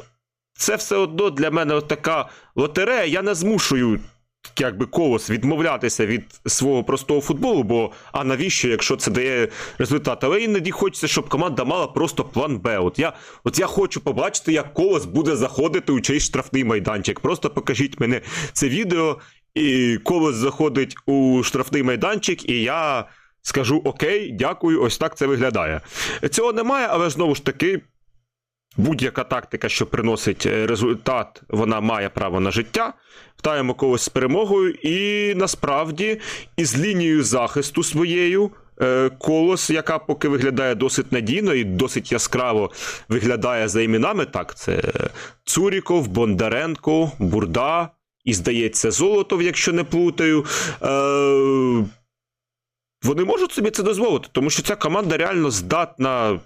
Це все одно для мене така лотерея. Я не змушую якби колос відмовлятися від свого простого футболу, бо а навіщо, якщо це дає результат? Але іноді хочеться, щоб команда мала просто план Б. От я от я хочу побачити, як колос буде заходити у чийсь штрафний майданчик. Просто покажіть мене це відео, і колос заходить у штрафний майданчик, і я скажу Окей, дякую, ось так це виглядає. Цього немає, але знову ж таки. Будь-яка тактика, що приносить е, результат, вона має право на життя. Втаємо когось з перемогою, і насправді із лінією захисту своєю. Е, колос, яка поки виглядає досить надійно і досить яскраво виглядає за іменами. Так, це Цуріков, Бондаренко, Бурда, і, здається, Золотов, якщо не плутаю. Е, Вони можуть собі це дозволити, тому що ця команда реально здатна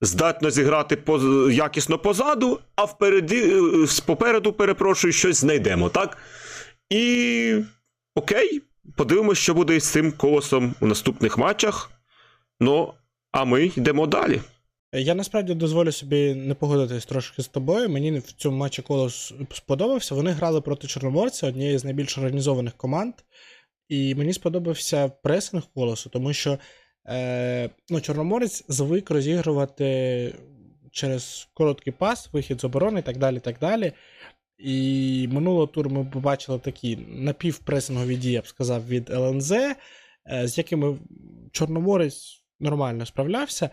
здатно зіграти поз... якісно позаду, а впереді, е, попереду, перепрошую, щось знайдемо, так? І окей, подивимося, що буде з цим колосом у наступних матчах. Ну, а ми йдемо далі. Я насправді дозволю собі не погодитись трошки з тобою. Мені в цьому матчі колос сподобався. Вони грали проти Чорноморця, однієї з найбільш організованих команд. І мені сподобався пресинг колосу, тому що Е, ну, Чорноморець звик розігрувати через короткий пас, вихід з оборони і так далі. так далі. І минулого туру ми побачили такі напівпресингові дії, я б сказав, від ЛНЗ, е, з якими Чорноморець нормально справлявся.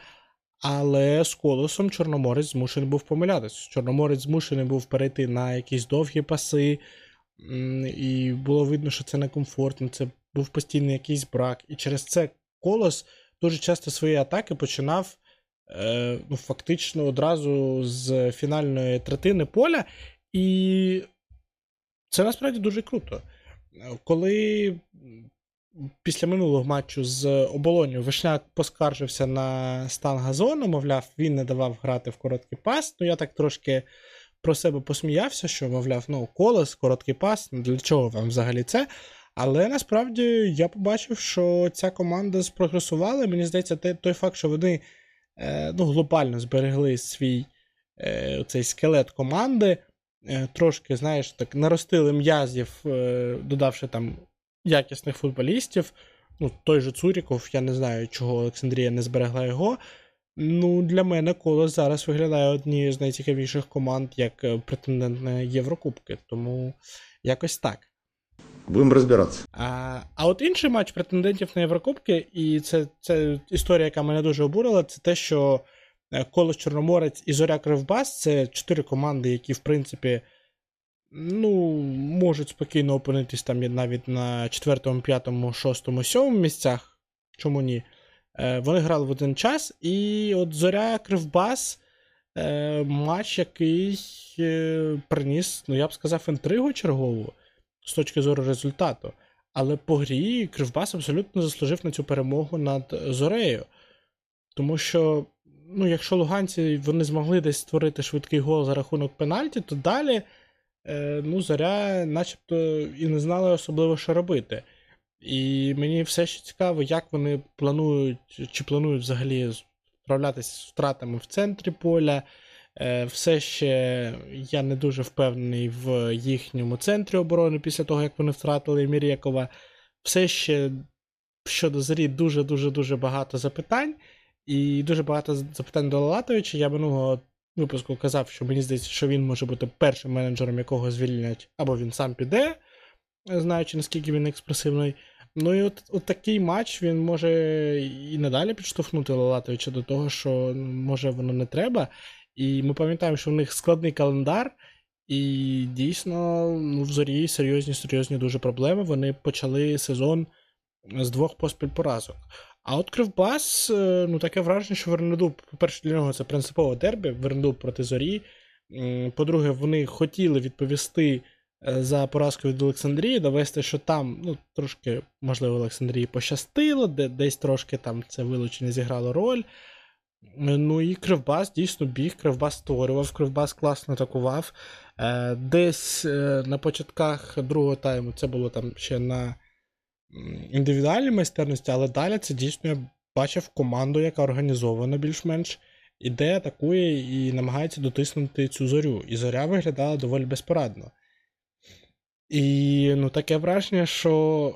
Але з колосом Чорноморець змушений був помилятися. Чорноморець змушений був перейти на якісь довгі паси, і було видно, що це некомфортно, це був постійний якийсь брак. І через це колос дуже часто свої атаки починав е, ну, фактично одразу з фінальної третини поля. І це насправді дуже круто. Коли після минулого матчу з оболонью Вишняк поскаржився на стан газону, мовляв, він не давав грати в короткий пас. Ну, я так трошки про себе посміявся, що, мовляв, ну, колес, короткий пас, для чого вам взагалі це? Але насправді я побачив, що ця команда спрогресувала. Мені здається, той факт, що вони е, ну, глобально зберегли свій е, цей скелет команди, е, трошки, знаєш, так наростили м'язів, додавши там якісних футболістів. Ну, Той же Цуріков, я не знаю, чого Олександрія не зберегла його. Ну, Для мене колос зараз виглядає однією з найцікавіших команд як претендент на Єврокубки. Тому якось так. Будемо розбиратися. А а от інший матч претендентів на Єврокубки, і це це історія, яка мене дуже обурила, це те, що е, Колос Чорноморець і Зоря Кривбас це чотири команди, які, в принципі, ну, можуть спокійно опинитись там навіть на 4, 5, 6, 7 місцях. Чому ні? Е, Вони грали в один час, і от Зоря Кривбас. Е, матч, який приніс, ну я б сказав, інтригу чергову з точки зору результату. Але по грі Кривбас абсолютно заслужив на цю перемогу над Зорею. Тому що, ну, якщо луганці вони змогли десь створити швидкий гол за рахунок пенальті, то далі е, ну, Зоря начебто і не знали особливо, що робити. І мені все ще цікаво, як вони планують, чи планують взагалі справлятися з втратами в центрі поля, все ще я не дуже впевнений в їхньому центрі оборони після того, як вони втратили Мірєкова. Все ще щодо Зарі дуже-дуже дуже багато запитань. І дуже багато запитань до Лалатовича. Я минулого випуску казав, що мені здається, що він може бути першим менеджером, якого звільнять, або він сам піде, знаючи, наскільки він експресивний. Ну і от от такий матч він може і надалі підштовхнути Лалатовича до того, що ну, може воно не треба. І ми пам'ятаємо, що в них складний календар, і дійсно ну, в зорі серйозні, серйозні дуже проблеми. Вони почали сезон з двох поспіль поразок. А от Кривбас, е, ну таке враження, що Вернедуб, по-перше, для нього це принципове дербі, Вернедуб проти зорі. По-друге, вони хотіли відповісти е, за поразку від Олександрії, довести, що там ну, трошки, можливо, Олександрії пощастило, де, десь трошки там це вилучення зіграло роль. Ну і Кривбас дійсно біг, Кривбас створював, Кривбас класно атакував. Е, десь на початках другого тайму це було там ще на індивідуальній майстерності, але далі це дійсно я бачив команду, яка організована більш-менш, іде, атакує і намагається дотиснути цю зорю. І зоря виглядала доволі безпорадно. І ну, таке враження, що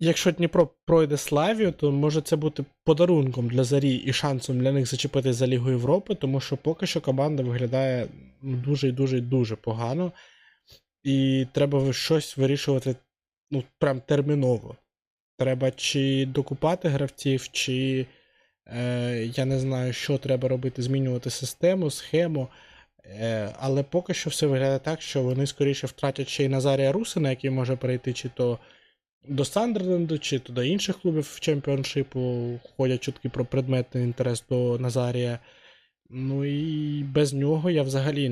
якщо Дніпро пройде Славію, то може це бути подарунком для Зарі і шансом для них зачепити за Лігу Європи, тому що поки що команда виглядає ну, дуже і дуже і дуже погано. І треба щось вирішувати ну, прям терміново. Треба чи докупати гравців, чи е, я не знаю, що треба робити, змінювати систему, схему. Е, Але поки що все виглядає так, що вони скоріше втратять ще й Назарія Русина, який може перейти чи то до Сандерленду, чи то до інших клубів в чемпіоншипу. Ходять чутки про предметний інтерес до Назарія. Ну і без нього я взагалі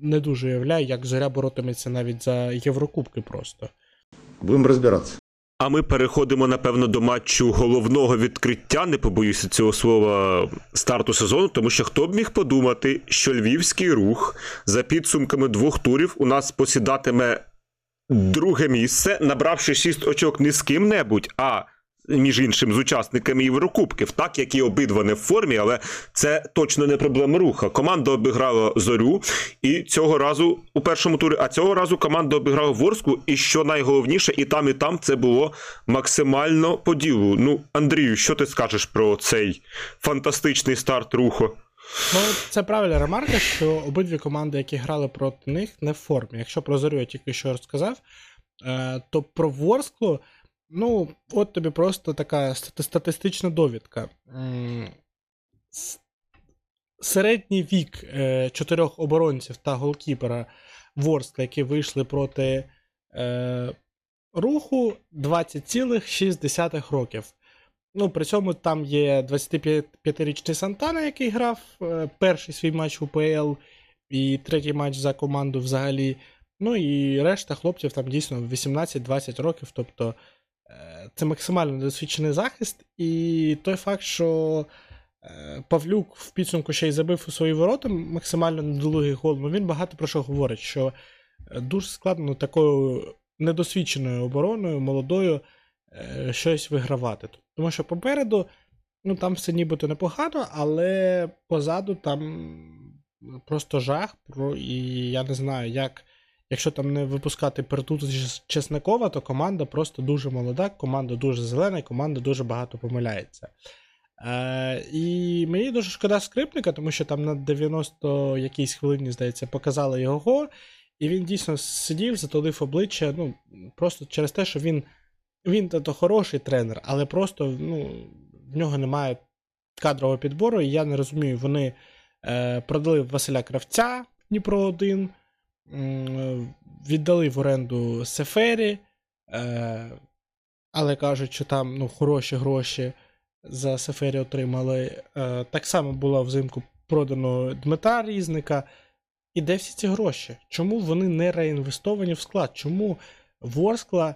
не дуже уявляю, як зоря боротиметься навіть за Єврокубки просто. Будемо розбиратися. А ми переходимо, напевно, до матчу головного відкриття, не побоюся цього слова, старту сезону, тому що хто б міг подумати, що львівський рух за підсумками двох турів у нас посідатиме друге місце, набравши шість очок не з ким-небудь, а між іншим з учасниками Єврокубків, так які обидва не в формі, але це точно не проблема руха. Команда обіграла зорю, і цього разу у першому турі, а цього разу команда обіграла Ворску. І що найголовніше, і там, і там це було максимально по ділу. Ну, Андрію, що ти скажеш про цей фантастичний старт руху? Ну, це правильна ремарка, що обидві команди, які грали проти них, не в формі. Якщо про зорю я тільки що розказав, е, то про Ворсклу Ну, от тобі просто така статистична довідка. Середній вік е, чотирьох оборонців та голкіпера Ворскла, які вийшли проти е, руху 20,6 років. Ну, При цьому там є 25-річний Сантана, який грав е, перший свій матч у ПЛ і третій матч за команду взагалі. Ну і решта хлопців там дійсно 18-20 років. тобто Е, це максимально недосвідчений захист, і той факт, що е, Павлюк в підсумку ще й забив у свої ворота максимально недолугий гол, ну він багато про що говорить, що дуже складно такою недосвідченою обороною, молодою щось вигравати. Тому що попереду, ну там все нібито непогано, але позаду там просто жах, і я не знаю, як Якщо там не випускати Пертуту Чесникова, то команда просто дуже молода, команда дуже зелена, і команда дуже багато помиляється. Е, І мені дуже шкода скрипника, тому що там на 90 якійсь хвилині, здається, показали його, і він дійсно сидів, затулив обличчя. ну, Просто через те, що він він то хороший тренер, але просто ну, в нього немає кадрового підбору, і я не розумію, вони е, продали Василя Кравця Дніпро 1 віддали в оренду Сефері, е, але кажуть, що там ну, хороші гроші за Сефері отримали. Е, так само було взимку продано Дмитра Різника. І де всі ці гроші? Чому вони не реінвестовані в склад? Чому Ворскла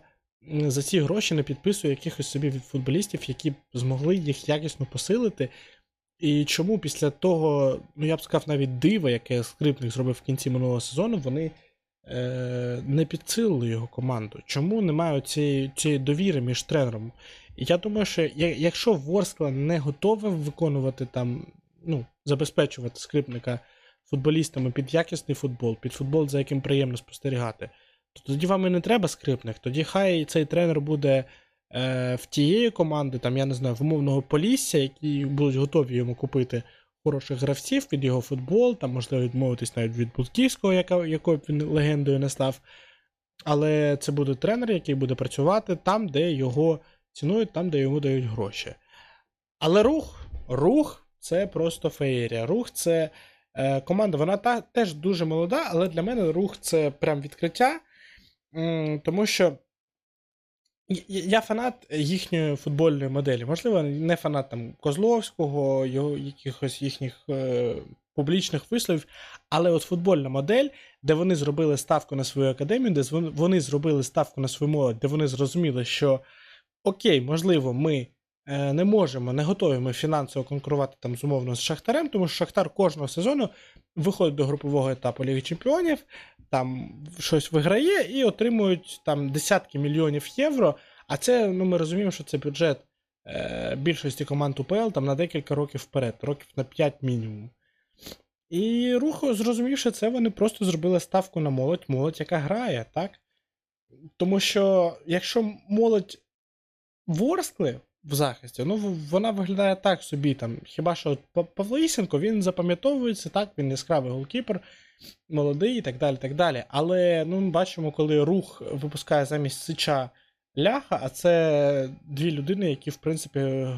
за ці гроші не підписує якихось собі від футболістів, які б змогли їх якісно посилити і чому після того, ну я б сказав, навіть дива, яке скрипник зробив в кінці минулого сезону, вони е, не підсилили його команду? Чому немає цієї, цієї довіри між тренером? І я думаю, що якщо Ворскла не готова виконувати там, ну, забезпечувати скрипника футболістами під якісний футбол, під футбол, за яким приємно спостерігати, то тоді вам і не треба скрипних. Тоді хай цей тренер буде е, в тієї команди, там, я не знаю, в Полісся, які будуть готові йому купити хороших гравців під його футбол, там можливо відмовитись навіть від Будківського, яка, якою він легендою не став. Але це буде тренер, який буде працювати там, де його цінують, там, де йому дають гроші. Але рух, рух це просто феєрія. Рух це е, команда, вона та, теж дуже молода, але для мене рух це прям відкриття. Тому що я фанат їхньої футбольної моделі. Можливо, не фанат там Козловського, його якихось їхніх е, публічних висловів, але от футбольна модель, де вони зробили ставку на свою академію, де вони зробили ставку на свою молодь, де вони зрозуміли, що окей, можливо, ми не можемо, не готові ми фінансово конкурувати там з умовно з Шахтарем, тому що Шахтар кожного сезону виходить до групового етапу Ліги Чемпіонів, там щось виграє і отримують там десятки мільйонів євро. А це, ну ми розуміємо, що це бюджет е, більшості команд УПЛ там на декілька років вперед, років на 5 мінімум. І рух, зрозумівши це, вони просто зробили ставку на молодь, молодь, яка грає, так? Тому що якщо молодь ворскли в захисті, ну вона виглядає так собі. там, Хіба що Павло Ісенко, він запам'ятовується, так, він яскравий голкіпер, молодий і так далі. так далі. Але ну, ми бачимо, коли рух випускає замість Сича ляха, а це дві людини, які, в принципі,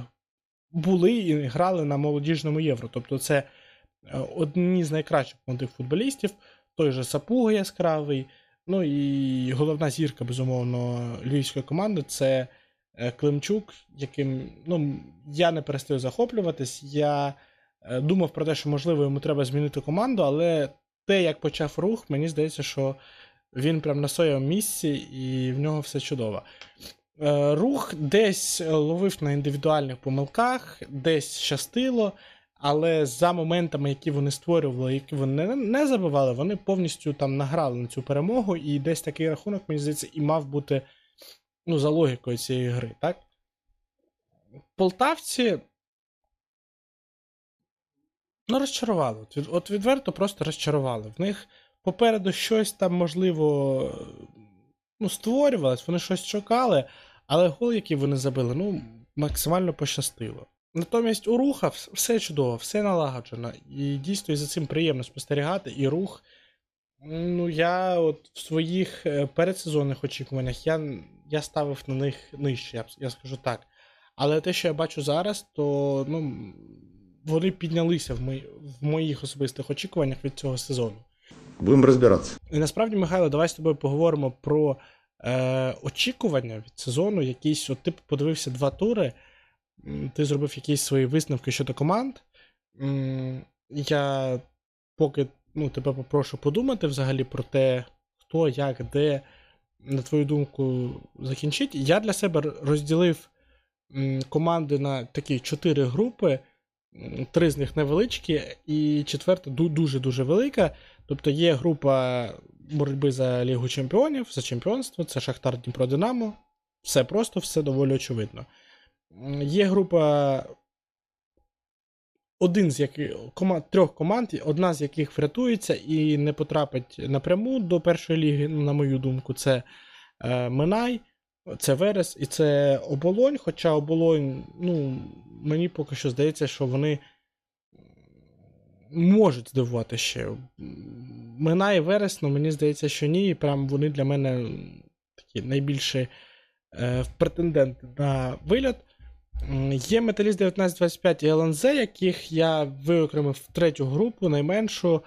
були і грали на молодіжному євро. Тобто, це е, одні з найкращих молодих футболістів, той же Сапуга яскравий. Ну і головна зірка, безумовно, львівської команди це Климчук, яким ну, я не перестаю захоплюватись. Я е, думав про те, що, можливо, йому треба змінити команду, але те, як почав рух, мені здається, що він прям на своєму місці і в нього все чудово. Е, рух десь ловив на індивідуальних помилках, десь щастило, але за моментами, які вони створювали, які вони не забивали, вони повністю там награли на цю перемогу, і десь такий рахунок, мені здається, і мав бути ну, за логікою цієї гри, так? Полтавці. Ну, розчарували. От відверто просто розчарували. В них попереду щось там, можливо, ну, створювалось, вони щось шукали, але гол, який вони забили, ну, максимально пощастило. Натомість у руха все чудово, все налагоджено. І дійсно і за цим приємно спостерігати. І рух. Ну, я от в своїх е, передсезонних очікуваннях я я ставив на них нижче, я я скажу так. Але те, що я бачу зараз, то ну, вони піднялися в, мої, в моїх особистих очікуваннях від цього сезону. Будемо розбиратися. І насправді, Михайло, давай з тобою поговоримо про е, очікування від сезону. Якісь, от ти подивився два тури, ти зробив якісь свої висновки щодо команд. Я поки ну, тебе попрошу подумати взагалі про те, хто, як, де, на твою думку, закінчить. Я для себе розділив команди на такі чотири групи. Три з них невеличкі, і четверта дуже-дуже велика. Тобто є група боротьби за Лігу Чемпіонів, за чемпіонство, це Шахтар Дніпро Динамо. Все просто, все доволі очевидно. Є група один з яких команд, трьох команд, одна з яких врятується і не потрапить напряму до першої ліги, на мою думку, це е, Минай, це Верес і це Оболонь. Хоча Оболонь, ну, мені поки що здається, що вони можуть здивувати ще. Минає вересну, мені здається, що ні. І прям вони для мене такі найбільші е, претенденти на виліт. Є Металіст 1925 і ЛНЗ, яких я виокремив в третю групу, найменшу.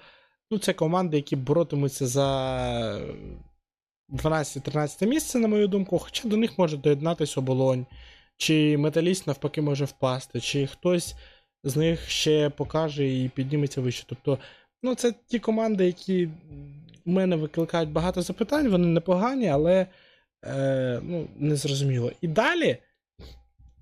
Ну, Це команди, які боротимуться за 12-13 місце, на мою думку, хоча до них може доєднатися оболонь, чи металіст навпаки може впасти, чи хтось з них ще покаже і підніметься вище. Тобто, ну, це ті команди, які у мене викликають багато запитань, вони непогані, але е, ну, незрозуміло. І далі,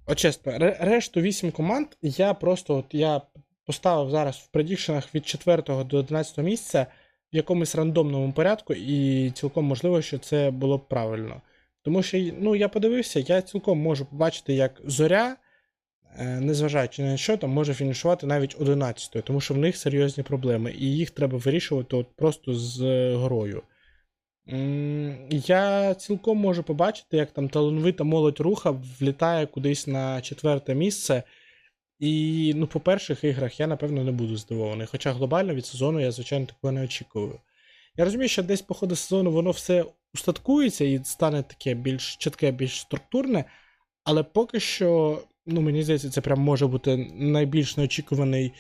от чесно, решту 8 команд я просто от я поставив зараз в предікшенах від 4 до 11 місця в якомусь рандомному порядку, і цілком можливо, що це було б правильно. Тому що ну, я подивився, я цілком можу побачити, як зоря е, незважаючи на що, там може фінішувати навіть 11 тому що в них серйозні проблеми, і їх треба вирішувати от просто з горою. Я цілком можу побачити, як там талановита молодь руха влітає кудись на четверте місце. І ну, по перших іграх я, напевно, не буду здивований. Хоча глобально від сезону я, звичайно, такого не очікую. Я розумію, що десь по ходу сезону воно все устаткується і стане таке більш чітке, більш структурне, але поки що, ну, мені здається, це прям може бути найбільш неочікуваний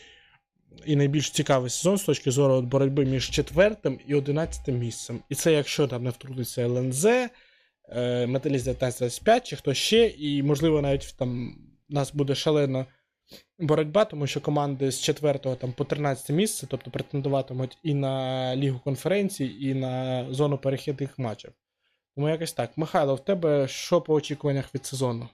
і найбільш цікавий сезон з точки зору от боротьби між четвертим і одинадцятим місцем. І це якщо там не втрутиться ЛНЗ, е, Металіст 1925 чи хто ще, і, можливо, навіть там нас буде шалена боротьба, тому що команди з 4 там, по 13 місце, тобто претендуватимуть і на Лігу конференцій, і на зону перехідних матчів. Тому якось так. Михайло, в тебе що по очікуваннях від сезону?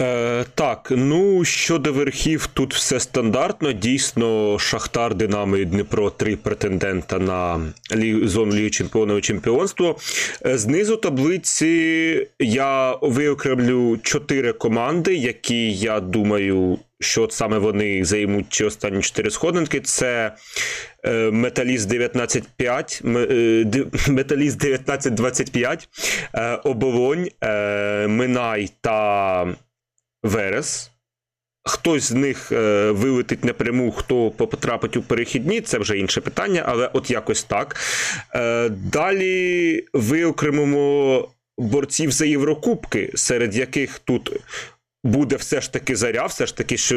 Е, Так, ну щодо верхів, тут все стандартно. Дійсно, Шахтар, Динамо і Дніпро три претендента на лі... зону Ліги Чемпіонів чемпіонство. Е, знизу таблиці я виокремлю чотири команди, які я думаю, що от саме вони займуть ці останні чотири сходинки. Це е, Металіст 1925, Металіст 1925, Оболонь, Минай та. Верес. Хтось з них е, вилетить напряму, хто потрапить у перехідні, це вже інше питання, але от якось так. Е, Далі виокремимо борців за Єврокубки, серед яких тут буде все ж таки заря, все ж таки, що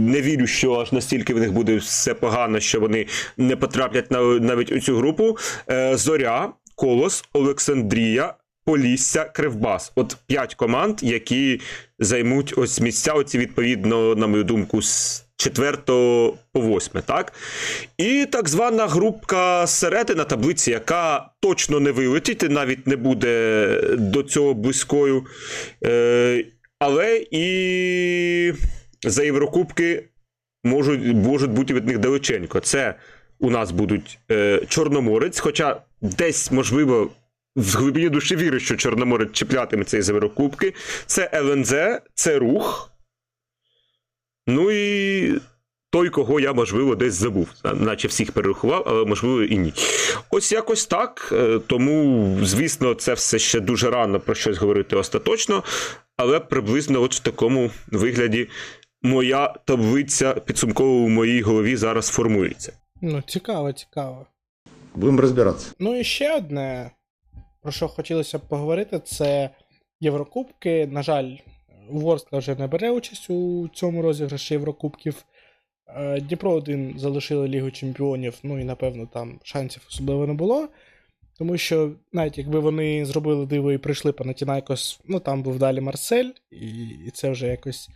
не вірю, що аж настільки в них буде все погано, що вони не потраплять навіть у цю групу. Е, Зоря, Колос, Олександрія, Полісся, Кривбас. От п'ять команд, які займуть ось місця, оці відповідно, на мою думку, з 4 по 8, так? І так звана групка середина таблиці, яка точно не вилетить, навіть не буде до цього близькою. Е, Але і за Єврокубки можуть можуть бути від них далеченько. Це у нас будуть е, Чорноморець, хоча десь, можливо, в глибині душі вірю, що Чорноморець чіплятиметься із Єврокубки. Це ЛНЗ, це рух. Ну і той, кого я, можливо, десь забув, наче всіх перерахував, але можливо і ні. Ось якось так. Е, тому, звісно, це все ще дуже рано про щось говорити остаточно, але приблизно от в такому вигляді моя таблиця підсумково у моїй голові зараз формується. Ну, цікаво, цікаво. Будемо розбиратися. Ну і ще одне про що хотілося б поговорити, це Єврокубки. На жаль, Ворскла вже не бере участь у цьому розіграші Єврокубків. Е, Дніпро 1 залишили Лігу Чемпіонів, ну і напевно там шансів особливо не було. Тому що, навіть якби вони зробили диво і прийшли по Натінайкос, ну там був далі Марсель, і і це вже якось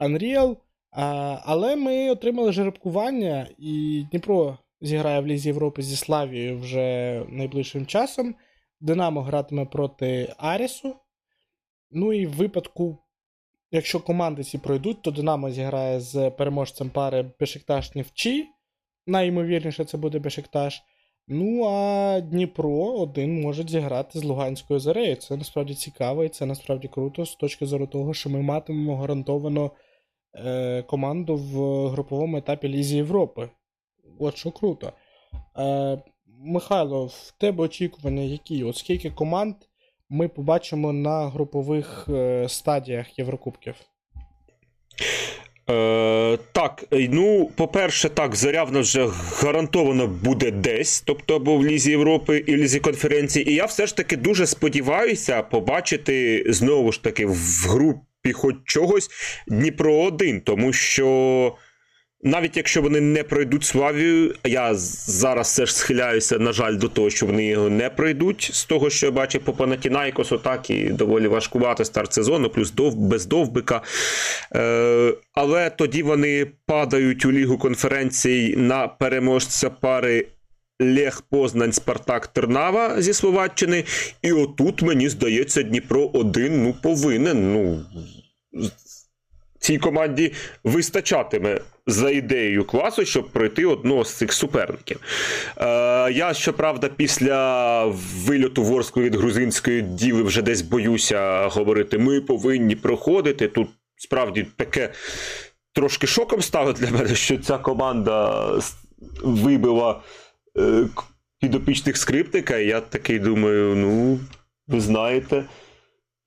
Unreal. А, Але ми отримали жеребкування, і Дніпро зіграє в Лізі Європи зі Славією вже найближчим часом. Динамо гратиме проти Арісу. Ну і в випадку, якщо команди ці пройдуть, то Динамо зіграє з переможцем пари Бешикташ Нівчі. Найімовірніше, це буде Бешикташ. Ну, а Дніпро один може зіграти з Луганською зарею. Це насправді цікаво і це насправді круто з точки зору того, що ми матимемо гарантовано е, команду в груповому етапі Лізі Європи. От що круто. Е, Михайло, в тебе очікування які? От скільки команд ми побачимо на групових е, стадіях Єврокубків? Е, Так, ну, по-перше, так, заря в нас вже гарантовано буде десь, тобто або в Лізі Європи і в Лізі конференції. І я все ж таки дуже сподіваюся побачити знову ж таки в групі хоч чогось Дніпро 1, тому що. Навіть якщо вони не пройдуть Славію, я зараз все ж схиляюся, на жаль, до того, що вони його не пройдуть з того, що я бачив по Панатінайкосу, так і доволі важкувати старт сезону, плюс дов, без довбика. Е, Але тоді вони падають у лігу конференцій на переможця пари. Лех Познань, Спартак Тернава зі Словаччини. І отут, мені здається, Дніпро один ну, повинен. ну, Цій команді вистачатиме за ідеєю класу, щоб пройти одного з цих суперників. Е, Я, щоправда, після вильоту Ворскли від грузинської діви вже десь боюся говорити: ми повинні проходити. Тут справді таке трошки шоком стало для мене, що ця команда вибила е, підопічних скриптика, і я такий думаю, ну, ви знаєте.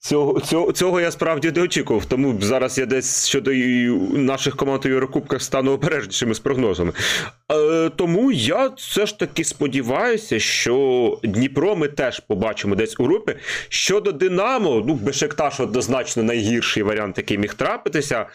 Цього цього, цього я справді не очікував, тому зараз я десь щодо наших команд у Єврокубках стану обережнішими з прогнозами. Е, Тому я все ж таки сподіваюся, що Дніпро ми теж побачимо десь у групі. Щодо Динамо, ну, Бешекташ однозначно найгірший варіант, який міг трапитися.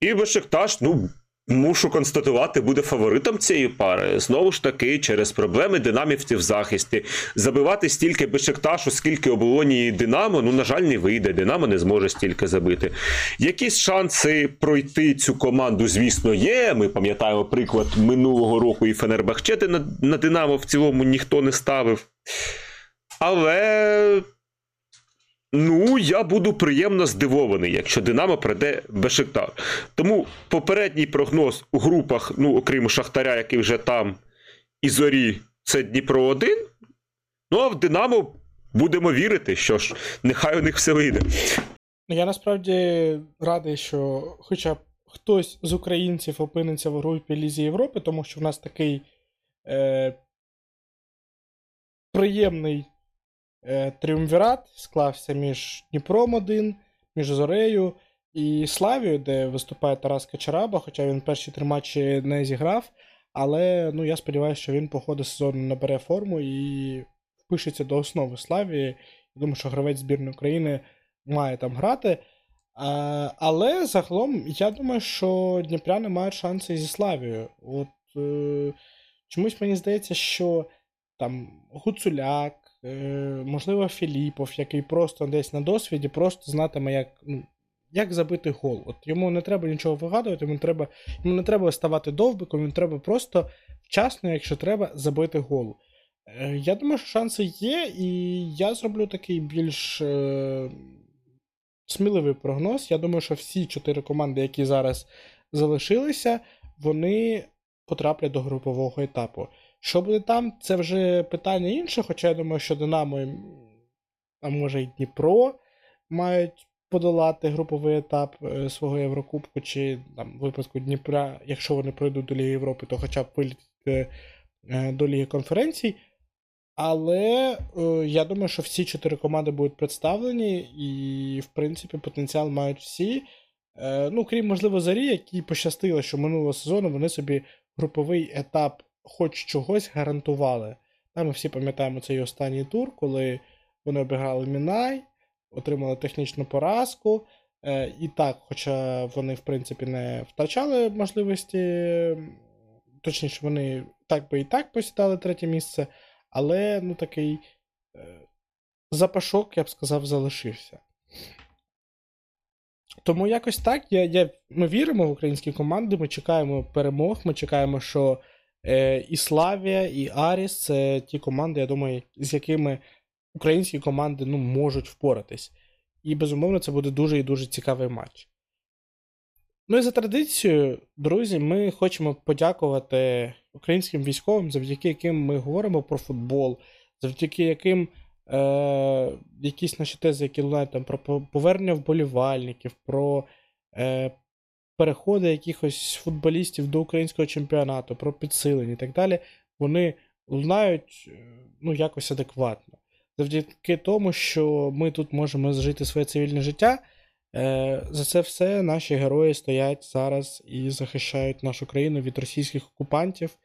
І Бешекташ, ну, Мушу констатувати, буде фаворитом цієї пари. Знову ж таки, через проблеми динамівців в захисті. Забивати стільки Бешекташу, скільки оболоні Динамо, ну, на жаль, не вийде. Динамо не зможе стільки забити. Якісь шанси пройти цю команду, звісно, є. Ми пам'ятаємо приклад минулого року і Фенербахче, де на, на Динамо в цілому ніхто не ставив. Але. Ну, я буду приємно здивований, якщо Динамо прийде Бешиктар. Тому попередній прогноз у групах, ну, окрім Шахтаря, який вже там, і зорі, це Дніпро 1. Ну, а в Динамо будемо вірити, що ж, нехай у них все вийде. Ну, я насправді радий, що хоча б хтось з українців опиниться в групі Лізі Європи, тому що в нас такий е, приємний тріумвірат склався між Дніпром 1, між Зорею і Славією, де виступає Тарас Качараба, хоча він перші три матчі не зіграв. Але ну, я сподіваюся, що він по ходу сезону набере форму і впишеться до основи Славії. Я думаю, що гравець збірної України має там грати. А, Але загалом, я думаю, що Дніпряни мають шанси зі Славією. От е, Чомусь мені здається, що там Гуцуляк, Е, можливо, Філіпов, який просто десь на досвіді, просто знатиме, як ну, як забити гол. От Йому не треба нічого вигадувати, йому треба йому не треба ставати довбиком, йому треба просто вчасно, якщо треба, забити гол. Е, я думаю, що шанси є, і я зроблю такий більш е, сміливий прогноз. Я думаю, що всі чотири команди, які зараз залишилися, вони потраплять до групового етапу. Що буде там, це вже питання інше, хоча я думаю, що Динамо, а може й Дніпро мають подолати груповий етап е, свого Єврокубку, чи там в випадку Дніпра, якщо вони пройдуть до Ліги Європи, то хоча б вилітити е, до Ліги конференцій. Але е, я думаю, що всі чотири команди будуть представлені, і, в принципі, потенціал мають всі. Ну, крім, можливо, Зарі, які пощастило, що минулого сезону вони собі груповий етап хоч чогось гарантували. Там ми всі пам'ятаємо цей останній тур, коли вони обіграли Мінай, отримали технічну поразку. Е, І так, хоча вони, в принципі, не втрачали можливості, точніше, вони так би і так посідали третє місце, але ну, такий е, запашок, я б сказав, залишився. Тому якось так. Я, я, Ми віримо в українські команди, ми чекаємо перемог, ми чекаємо, що Е, і Славія, і Аріс це ті команди, я думаю, з якими українські команди ну, можуть впоратись. І, безумовно, це буде дуже і дуже цікавий матч. Ну і за традицією, друзі, ми хочемо подякувати українським військовим, завдяки яким ми говоримо про футбол, завдяки яким е, якісь наші тези, які лунають там про повернення вболівальників, про е, переходи якихось футболістів до українського чемпіонату, про підсилення і так далі, вони лунають е, ну, якось адекватно. Завдяки тому, що ми тут можемо зжити своє цивільне життя. Е, за це все наші герої стоять зараз і захищають нашу країну від російських окупантів,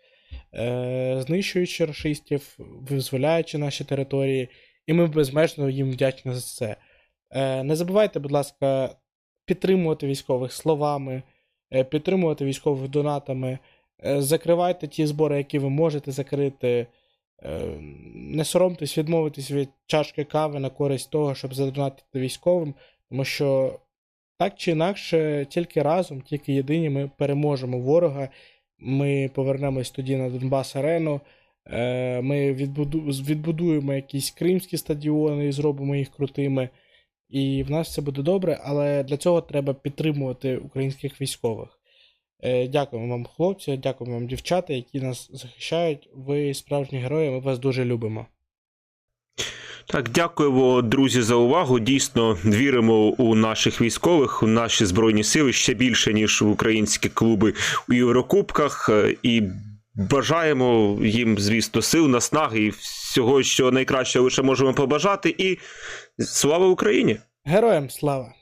е, знищуючи расистів, визволяючи наші території, і ми безмежно їм вдячні за це. Не забувайте, будь ласка, підтримувати військових словами, е, підтримувати військових донатами, е, закривайте ті збори, які ви можете закрити. Е, не соромтесь відмовитись від чашки кави на користь того, щоб задонатити військовим, тому що так чи інакше, тільки разом, тільки єдині ми переможемо ворога. Ми повернемось тоді на Донбас Арену. Ми відбудуємо якісь кримські стадіони і зробимо їх крутими. І в нас все буде добре, але для цього треба підтримувати українських військових. Е, дякуємо вам, хлопці, дякуємо вам, дівчата, які нас захищають. Ви справжні герої, ми вас дуже любимо. Так, дякуємо, друзі, за увагу. Дійсно віримо у наших військових, у наші збройні сили ще більше ніж в українські клуби у Єврокубках. Е, І бажаємо їм, звісно, сил, наснаги і всього, що найкраще лише можемо побажати. І слава Україні! Героям слава!